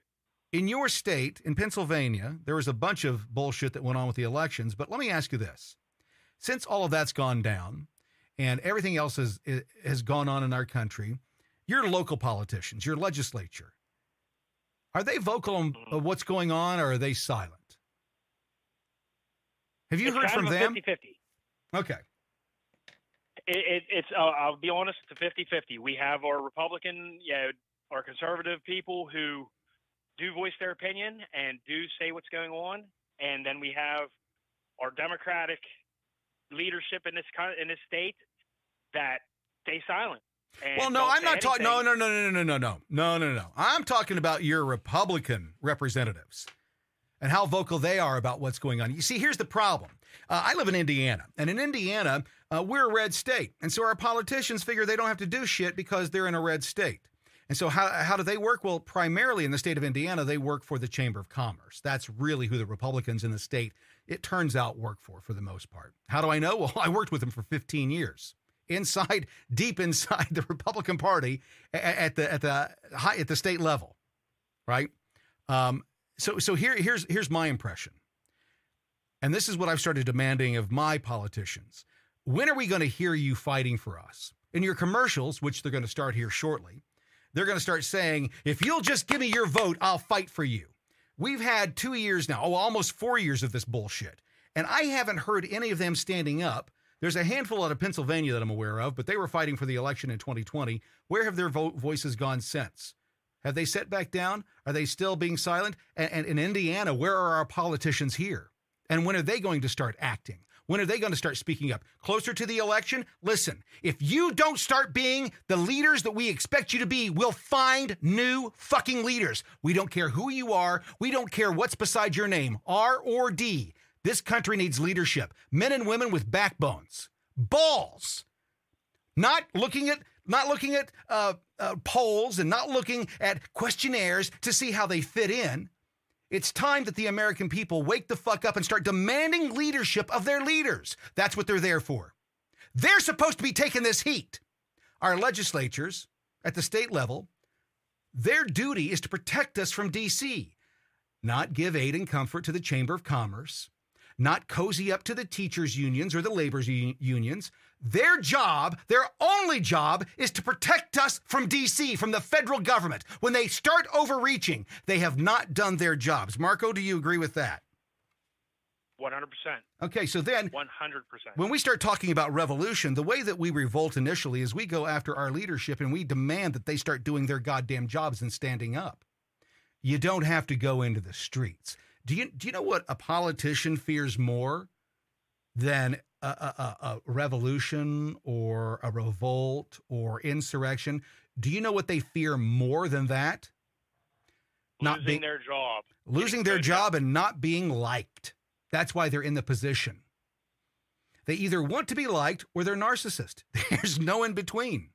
In your state, in Pennsylvania, there was a bunch of bullshit that went on with the elections. But let me ask you this: since all of that's gone down, and everything else has has gone on in our country, your local politicians, your legislature, are they vocal on
Mm-hmm.
what's going on, or are they silent? Have you
it's
heard from them?
50-50.
Okay.
It, it, it's uh, I'll be honest, it's a 50-50. We have our Republican, yeah, our conservative people who do voice their opinion and do say what's going on, and then we have our Democratic leadership in this in this state that stay silent.
Well, no, I'm not talking. No, no, no, no, no, no, no, no, no, no. I'm talking about your Republican representatives and how vocal they are about what's going on. You see, here's the problem. Uh, I live in Indiana, and in Indiana, uh, we're a red state, and so our politicians figure they don't have to do shit because they're in a red state. And so, how, how do they work? Well, primarily in the state of Indiana, they work for the Chamber of Commerce. That's really who the Republicans in the state, it turns out, work for, for the most part. How do I know? Well, I worked with them for 15 years inside, deep inside the Republican Party at the at the high at the state level, right? Um, so so here here's here's my impression, and this is what I've started demanding of my politicians. When are we going to hear you fighting for us in your commercials, which they're going to start here shortly? They're going to start saying, "If you'll just give me your vote, I'll fight for you." We've had two years now, oh, almost four years of this bullshit, and I haven't heard any of them standing up. There's a handful out of Pennsylvania that I'm aware of, but they were fighting for the election in 2020. Where have their vo- voices gone since? Have they set back down? Are they still being silent? And, and in Indiana, where are our politicians here? And when are they going to start acting? When are they going to start speaking up? Closer to the election? Listen, if you don't start being the leaders that we expect you to be, we'll find new fucking leaders. We don't care who you are. We don't care what's beside your name, R or D. This country needs leadership, men and women with backbones, balls, not looking at not looking at uh, uh, polls and not looking at questionnaires to see how they fit in. It's time that the American people wake the fuck up and start demanding leadership of their leaders. That's what they're there for. They're supposed to be taking this heat. Our legislatures at the state level, their duty is to protect us from DC, not give aid and comfort to the Chamber of Commerce, not cozy up to the teachers' unions or the labor's u- unions. Their job, their only job, is to protect us from DC, from the federal government. When they start overreaching, they have not done their jobs. Marco, do you agree with that?
100%.
Okay, so then
100%.
when we start talking about revolution, the way that we revolt initially is we go after our leadership and we demand that they start doing their goddamn jobs and standing up. You don't have to go into the streets. Do you do you know what a politician fears more than a, a, a, revolution or a revolt or insurrection? Do you know what they fear more than that? Not
Losing
being-
their job.
losing their job and not being liked. That's why they're in the position. They either want to be liked or they're narcissist. There's no in between.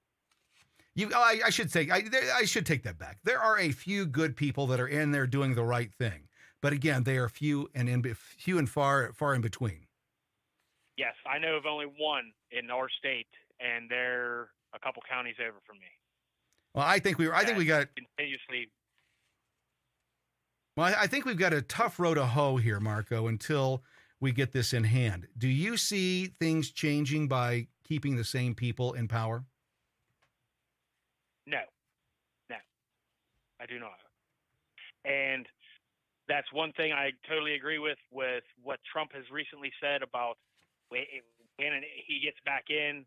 You, oh, I, I should say, I, I should take that back. There are a few good people that are in there doing the right thing, but again, they are few and in few and far far in between.
Yes, I know of only one in our state, and they're a couple counties over from me.
Well, I think we, I think we got,
continuously.
well, I- think we've got a tough row to hoe here, Marco, until we get this in hand. Do you see things changing by keeping the same people in power?
No, no, I do not. And that's one thing I totally agree with with what Trump has recently said about when he gets back in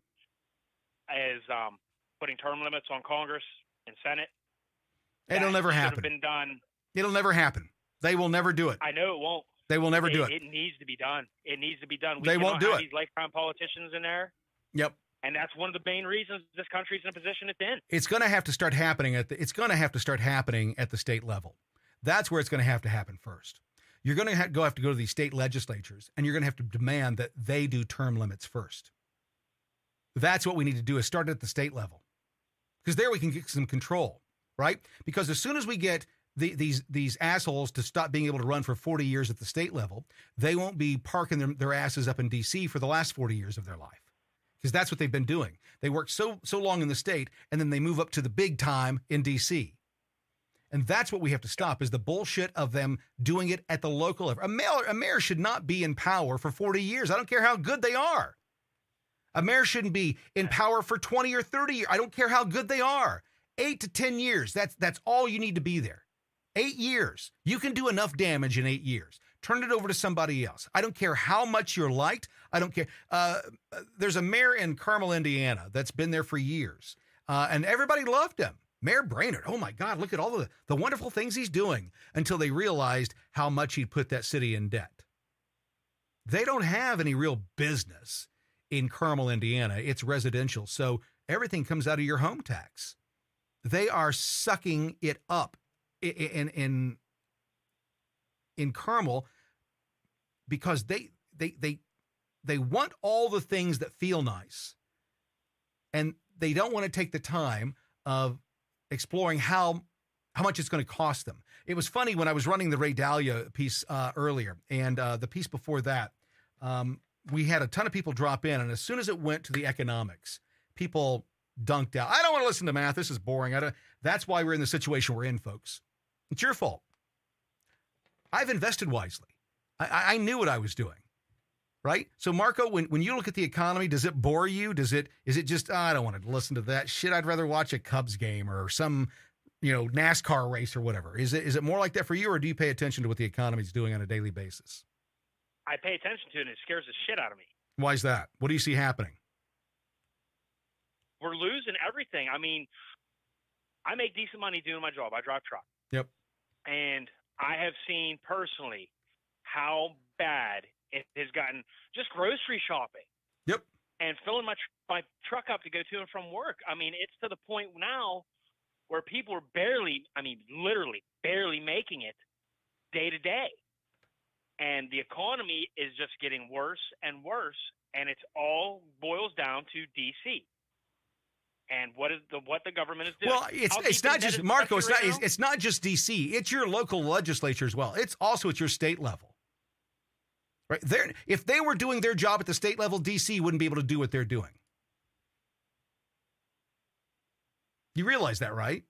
as um, putting term limits on Congress and Senate.
It'll never happen.
Been done.
It'll never happen. They will never do it.
I know it won't.
They will never do it.
It needs to be done. It needs to be done. We
They won't do it.
These lifetime politicians in there,
Yep.
and that's one of the main reasons this country's in a position it's in.
It's going to have to start happening at the it's going to have to start happening at the state level. That's where it's going to have to happen first. You're going to have, go have to go to these state legislatures and you're going to have to demand that they do term limits first. That's what we need to do is start at the state level. Because there we can get some control, right? Because as soon as we get the, these these assholes to stop being able to run for 40 years at the state level, they won't be parking their, their asses up in DC for the last 40 years of their life. Because that's what they've been doing. They work so so long in the state and then they move up to the big time in DC. And that's what we have to stop is the bullshit of them doing it at the local level. A mayor, a mayor should not be in power for 40 years. I don't care how good they are. A mayor shouldn't be in power for 20 or 30 years. I don't care how good they are. 8 to 10 years. That's that's all you need to be there. 8 years. You can do enough damage in 8 years. turn it over to somebody else. I don't care how much you're liked. I don't care. Uh, there's a mayor in Carmel, Indiana, that's been there for years, uh, and everybody loved him. Mayor Brainard, oh my God, look at all the, the wonderful things he's doing until they realized how much he'd put that city in debt. They don't have any real business in Carmel, Indiana. It's residential. So everything comes out of your home tax. They are sucking it up in in in Carmel because they they they they want all the things that feel nice. And they don't want to take the time of exploring how how much it's going to cost them. It was funny when I was running the Ray Dalio piece uh, earlier, and uh, the piece before that, um, we had a ton of people drop in, and as soon as it went to the economics, people dunked out. I don't want to listen to math. This is boring. I don't, that's why we're in the situation we're in, folks. It's your fault. I've invested wisely. I, I knew what I was doing right? So Marco, when, when you look at the economy, does it bore you? Does it is it just oh, I don't want to listen to that shit. I'd rather watch a Cubs game or some you know NASCAR race or whatever. Is it is it more like that for you, or do you pay attention to what the economy is doing on a daily basis?
I pay attention to it, and it scares the shit out of me.
Why is that? What do you see happening?
We're losing everything. I mean, I make decent money doing my job. I drive truck.
Yep.
And I have seen personally how bad it has gotten just grocery shopping.
Yep.
And filling my tr- my truck up to go to and from work. I mean, it's to the point now where people are barely, I mean, literally barely making it day to day. And the economy is just getting worse and worse, and it's all boils down to DC and what is the what the government is doing.
Well, it's it's not just Marco. It's not
right
it's, it's not just D.C. It's your local legislature as well. It's also at your state level. Right there, if they were doing their job at the state level, D.C. wouldn't be able to do what they're doing. You realize that, right?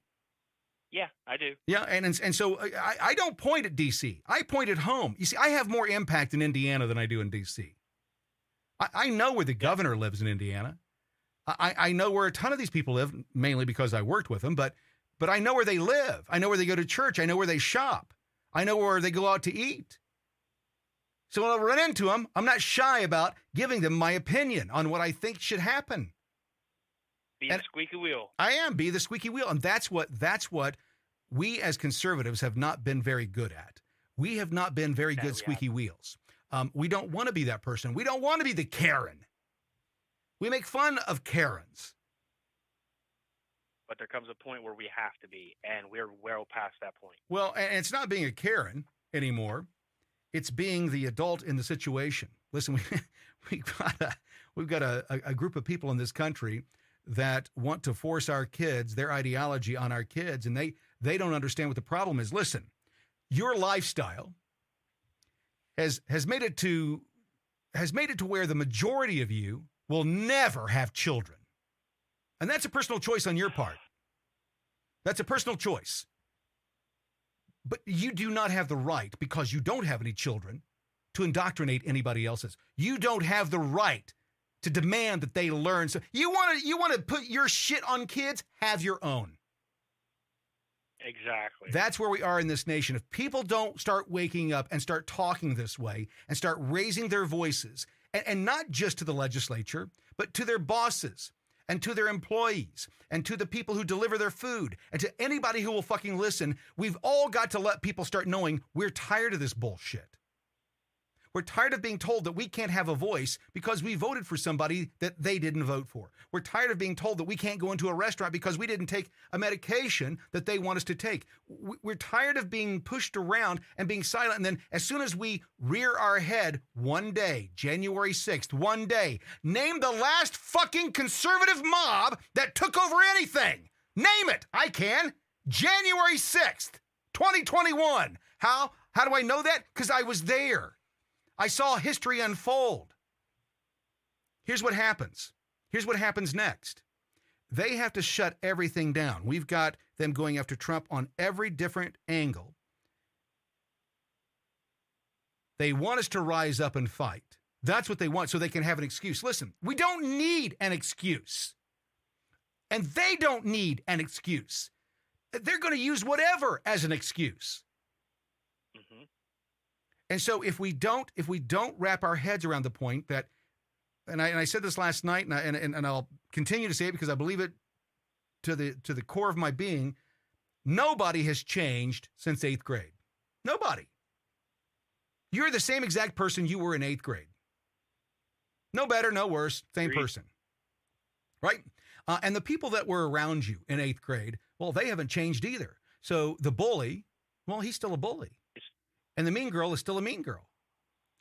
Yeah, I do.
Yeah, and and, and so uh, I, I don't point at D.C. I point at home. You see, I have more impact in Indiana than I do in D.C. I, I know where the governor lives in Indiana. I, I know where a ton of these people live, mainly because I worked with them, but but I know where they live. I know where they go to church. I know where they shop. I know where they go out to eat. So when I run into them, I'm not shy about giving them my opinion on what I think should happen.
Be
And-
the squeaky wheel.
I am be the squeaky wheel, and that's what that's what we as conservatives have not been very good at. We have not been very
Yeah,
good squeaky wheels. Um, we don't want to be that person. We don't want to be the Karen. We make fun of Karens.
But there comes a point where we have to be, and we're well past that point.
Well, and it's not being a Karen anymore. It's being the adult in the situation. Listen, we we've got a we've got a, a, group of people in this country that want to force our kids their ideology on our kids, and they they don't understand what the problem is. Listen, your lifestyle has has made it to has made it to where the majority of you will never have children. And that's a personal choice on your part. That's a personal choice. But you do not have the right, because you don't have any children, to indoctrinate anybody else's. You don't have the right to demand that they learn. So you want to you want to put your shit on kids? Have your own.
Exactly.
That's where we are in this nation. If people don't start waking up and start talking this way and start raising their voices, and, and not just to the legislature, but to their bosses and to their employees and to the people who deliver their food and to anybody who will fucking listen, we've all got to let people start knowing we're tired of this bullshit. We're tired of being told that we can't have a voice because we voted for somebody that they didn't vote for. We're tired of being told that we can't go into a restaurant because we didn't take a medication that they want us to take. We- We're tired of being pushed around and being silent. And then, as soon as we rear our head one day, January 6th, one day, name the last fucking conservative mob that took over anything. Name it. I can. January 6th, 2021. How? How do I know that? Because I was there. I saw history unfold. Here's what happens. Here's what happens next. They have to shut everything down. We've got them going after Trump on every different angle. They want us to rise up and fight. That's what they want so they can have an excuse. Listen, we don't need an excuse. And they don't need an excuse. They're going to use whatever as an excuse. And so if we don't if we don't wrap our heads around the point that and I, and I said this last night and, I, and, and I'll continue to say it because I believe it to the to the core of my being, nobody has changed since 8th grade. Nobody. You're the same exact person you were in 8th grade. No better, no worse, same
Agreed.
person. Right? Uh, and the people that were around you in 8th grade, well, they haven't changed either. So the bully, well, he's still a bully. And the mean girl is still a mean girl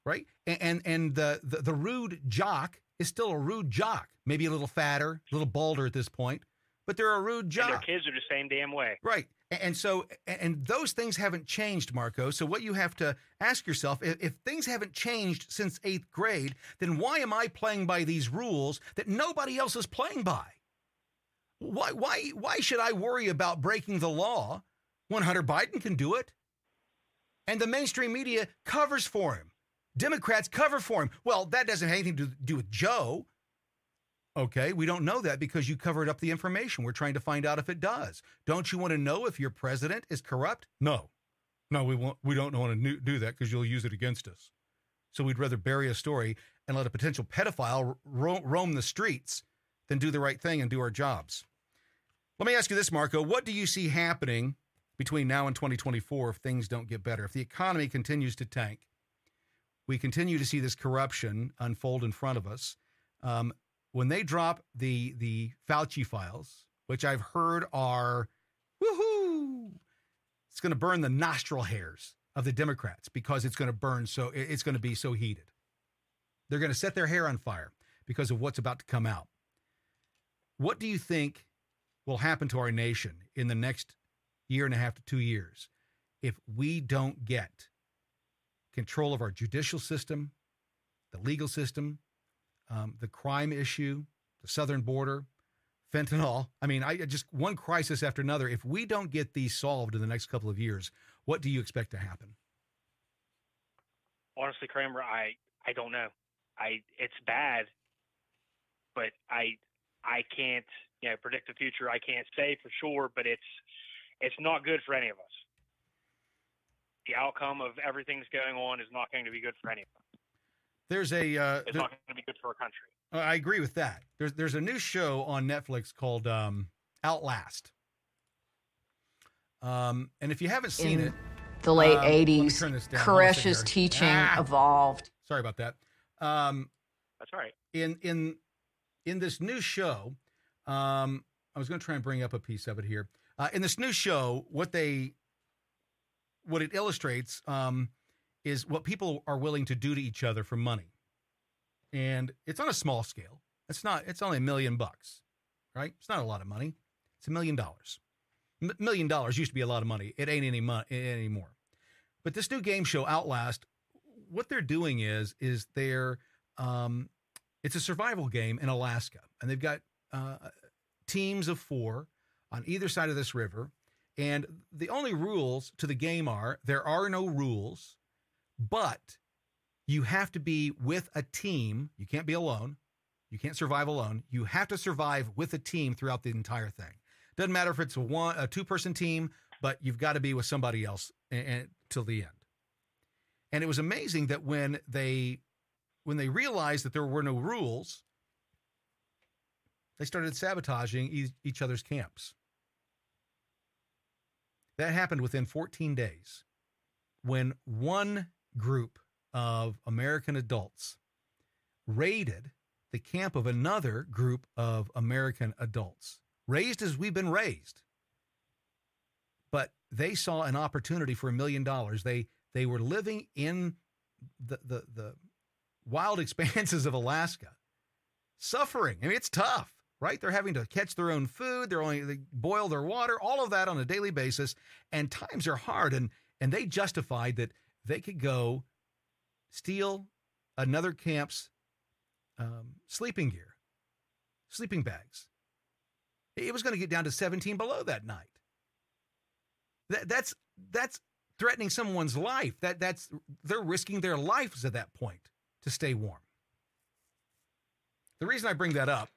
right? And and, and the, the the rude jock is still a rude jock, maybe a little fatter, a little balder at this point, but they're a rude
And their
jock,
kids are the same damn way.
right? And so and those things haven't changed, Marco. So what you have to ask yourself, if, if things haven't changed since eighth grade, then why am I playing by these rules that nobody else is playing by? Why why why should I worry about breaking the law when Hunter Biden can do it? And the mainstream media covers for him. Democrats cover for him. Well, that doesn't have anything to do with Joe. Okay, we don't know that because you covered up the information. We're trying to find out if it does. Don't you want to know if your president is corrupt? No, no, we won't. We don't want to do that because you'll use it against us. So we'd rather bury a story and let a potential pedophile ro- roam the streets than do the right thing and do our jobs. Let me ask you this, Marco. What do you see happening between now and 2024 if things don't get better? If the economy continues to tank, we continue to see this corruption unfold in front of us. Um, when they drop the the Fauci files, which I've heard are woohoo, it's going to burn the nostril hairs of the Democrats because it's going to burn so it's going to be so heated. They're going to set their hair on fire because of what's about to come out. What do you think will happen to our nation in the next year and a half to two years if we don't get control of our judicial system, the legal system, um, the crime issue, the southern border, fentanyl. I mean, I just one crisis after another. If we don't get these solved in the next couple of years, what do you expect to happen?
Honestly, Cramer, I I don't know. I it's bad, but I I can't you know predict the future. I can't say for sure, but it's it's not good for any of us. The outcome of everything's going on is not going to be good for any of us.
There's a uh,
It's
there-
not going to be good for our country.
I agree with that. There's there's a new show on Netflix called um, Outlast. Um, and if you haven't seen
In
it,
the late
Um,
80s,
turn this down. Hold on a second
Koresh's teaching
Ah!
evolved.
sorry about that. Um,
That's all right.
in in in this new show, um, I was going to try and bring up a piece of it here. Uh, in this new show, what they what it illustrates um, is what people are willing to do to each other for money, and it's on a small scale. It's not. It's only a million bucks, right? It's not a lot of money. It's a million dollars. Million dollars used to be a lot of money. It ain't any money anymore. But this new game show, Outlast, what they're doing is is they're um, it's a survival game in Alaska, and they've got uh, teams of four on either side of this river. And the only rules to the game are there are no rules, but you have to be with a team. You can't be alone. You can't survive alone. You have to survive with a team throughout the entire thing. Doesn't matter if it's a one, a two person team, but you've got to be with somebody else and, and, till the end. And it was amazing that when they when they realized that there were no rules, they started sabotaging each other's camps. That happened within 14 days when one group of American adults raided the camp of another group of American adults, raised as we've been raised. But they saw an opportunity for a million dollars. They they were living in the, the the wild expanses of Alaska, suffering. I mean, it's tough, right? They're having to catch their own food. They're only they boil their water, all of that on a daily basis, and times are hard. And and they justified that they could go steal another camp's um, sleeping gear, sleeping bags. It was going to get down to 17 below that night. That, that's that's threatening someone's life. That that's they're risking their lives at that point to stay warm. The reason I bring that up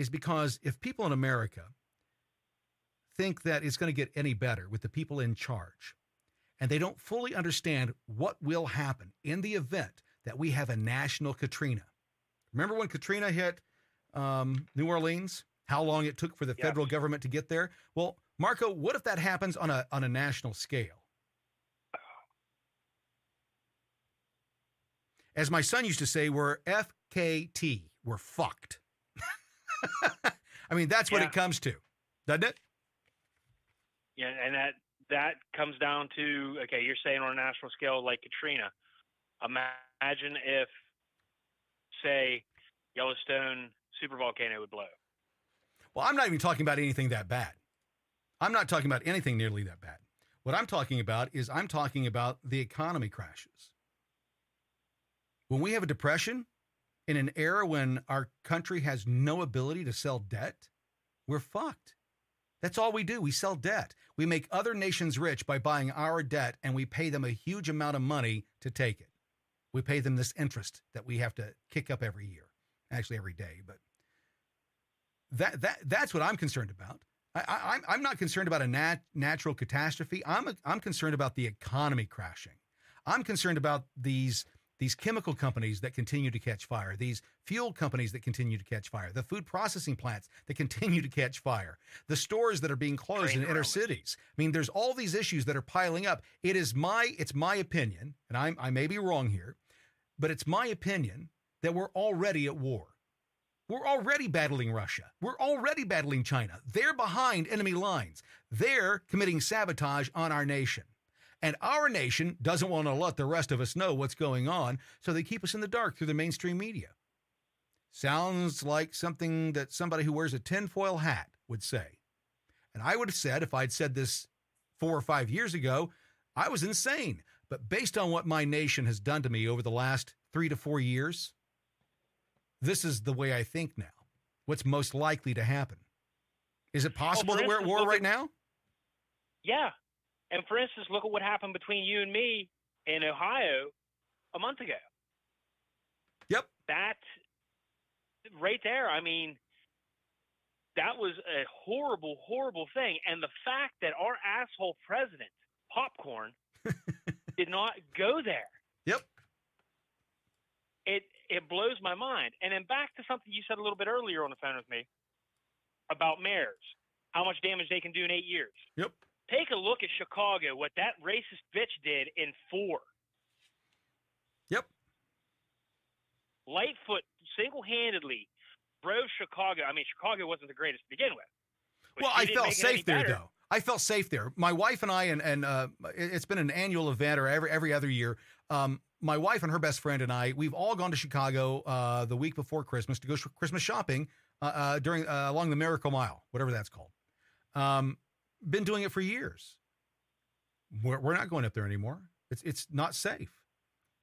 is because if people in America think that it's going to get any better with the people in charge, and they don't fully understand what will happen in the event that we have a national Katrina. Remember when Katrina hit um, New Orleans? How long it took for the
Yes.
federal government to get there? Well, Marco, what if that happens on a on a national scale? As my son used to say, we're FKT. We're fucked. I mean, that's what
Yeah.
it comes to, doesn't it?
Yeah, and that that comes down to okay, you're saying on a national scale like Katrina. Imagine if, say, Yellowstone supervolcano would blow.
Well, I'm not even talking about anything that bad. I'm not talking about anything nearly that bad. What I'm talking about is I'm talking about the economy crashes. When we have a depression in an era when our country has no ability to sell debt, we're fucked. That's all we do. We sell debt. We make other nations rich by buying our debt and we pay them a huge amount of money to take it. We pay them this interest that we have to kick up every year, actually every day, but that that that's what I'm concerned about. I, I, I'm I'm not concerned about a nat- natural catastrophe. I'm a, I'm concerned about the economy crashing. I'm concerned about these these chemical companies that continue to catch fire, these fuel companies that continue to catch fire, the food processing plants that continue to catch fire, the stores that are being closed
Train
in inner cities. I mean, there's all these issues that are piling up. It is my it's my opinion, and I'm I may be wrong here, but it's my opinion that we're already at war. We're already battling Russia. We're already battling China. They're behind enemy lines. They're committing sabotage on our nation. And our nation doesn't want to let the rest of us know what's going on, so they keep us in the dark through the mainstream media. Sounds like something that somebody who wears a tinfoil hat would say. And I would have said, if I'd said this four or five years ago, I was insane. But based on what my nation has done to me over the last three to four years, this is the way I think now. What's most likely to happen? Is it possible
for
that we're at war right now?
Yeah, and for instance, look at what happened between you and me in Ohio a month ago.
Yep.
That right there, I mean, that was a horrible, horrible thing. And the fact that our asshole president, Popcorn, did not go there,
Yep.
it it blows my mind. And then back to something you said a little bit earlier on the phone with me about mayors, how much damage they can do in eight years.
Yep.
Take a look at Chicago, what that racist bitch did in four.
Yep.
Lightfoot single handedly drove Chicago. I mean, Chicago wasn't the greatest to begin with.
Well, I felt
make it any
safe there,
better.
though. I felt safe there. My wife and I, and and uh, it- it's been an annual event, or every every other year. Um, my wife and her best friend and I, we've all gone to Chicago uh, the week before Christmas to go sh- Christmas shopping uh, uh, during uh, along the Miracle Mile, whatever that's called. Um, been doing it for years. We're, we're not going up there anymore. It's it's not safe,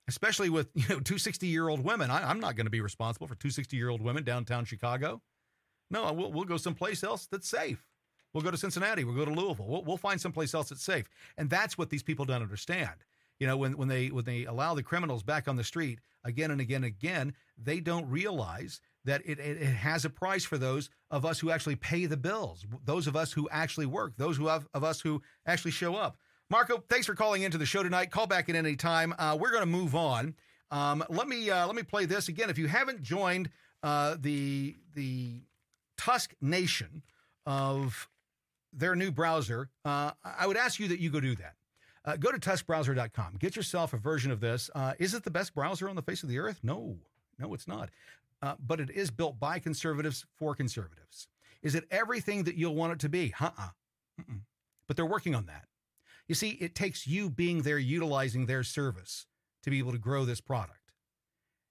especially with you know two 60 year old women. I, I'm not going to be responsible for two 60 year old women downtown Chicago. No, we'll we'll go someplace else that's safe. We'll go to Cincinnati. We'll go to Louisville. We'll, we'll find someplace else that's safe. And that's what these people don't understand. You know, when, when they when they allow the criminals back on the street again and again and again, they don't realize that it, it, has a price for those of us who actually pay the bills, those of us who actually work, those who have, of us who actually show up. Marco, thanks for calling into the show tonight. Call back at any time. Uh, we're going to move on. Um, let me uh, let me play this again. If you haven't joined uh, the the Tusk Nation of their new browser, uh, I would ask you that you go do that. Uh, go to tuskbrowser.com. Get yourself a version of this. Uh, is it the best browser on the face of the earth? No, no, it's not. Uh, but it is built by conservatives for conservatives. Is it everything that you'll want it to be? Uh uh But they're working on that. You see, it takes you being there, utilizing their service to be able to grow this product.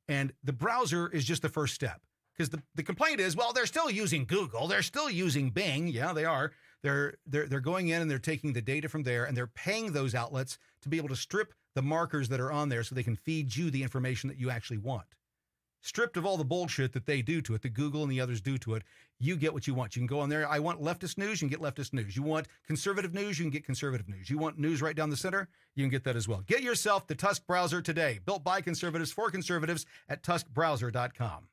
And the browser is just the first step. Because the, the complaint is, well, they're still using Google, they're still using Bing. Yeah, they are. They're they're they're going in and they're taking the data from there and they're paying those outlets to be able to strip the markers that are on there so they can feed you the information that you actually want. Stripped of all the bullshit that they do to it, that Google and the others do to it, you get what you want. You can go on there. I want leftist news, you can get leftist news. You want conservative news, you can get conservative news. You want news right down the center, you can get that as well. Get yourself the Tusk browser today, built by conservatives for conservatives at tuskbrowser.com.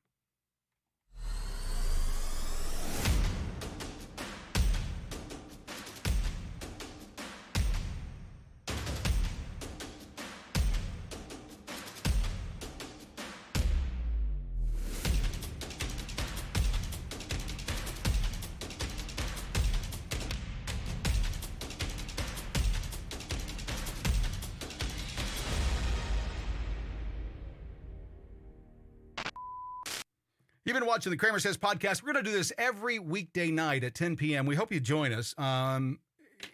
watching the CramerSez podcast. We're going to do this every weekday night at 10 p.m. We hope you join us. Um,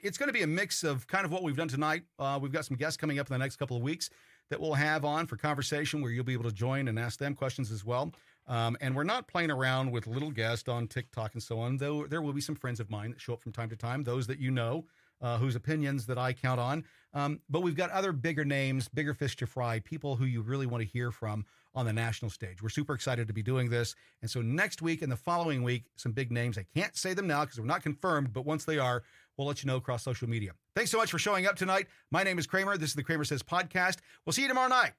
it's going to be a mix of kind of what we've done tonight. Uh, we've got some guests coming up in the next couple of weeks that we'll have on for conversation where you'll be able to join and ask them questions as well. Um, and we're not playing around with little guests on TikTok and so on, though there will be some friends of mine that show up from time to time, those that you know, uh, whose opinions that I count on. Um, but we've got other bigger names, bigger fish to fry, people who you really want to hear from on the national stage. We're super excited to be doing this. And so next week and the following week, some big names. I can't say them now because they're not confirmed, but once they are, we'll let you know across social media. Thanks so much for showing up tonight. My name is Cramer. This is the CramerSez podcast. We'll see you tomorrow night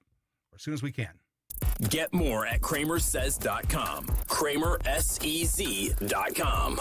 or as soon as we can.
Get more at cramersez.com. CramerSez.com.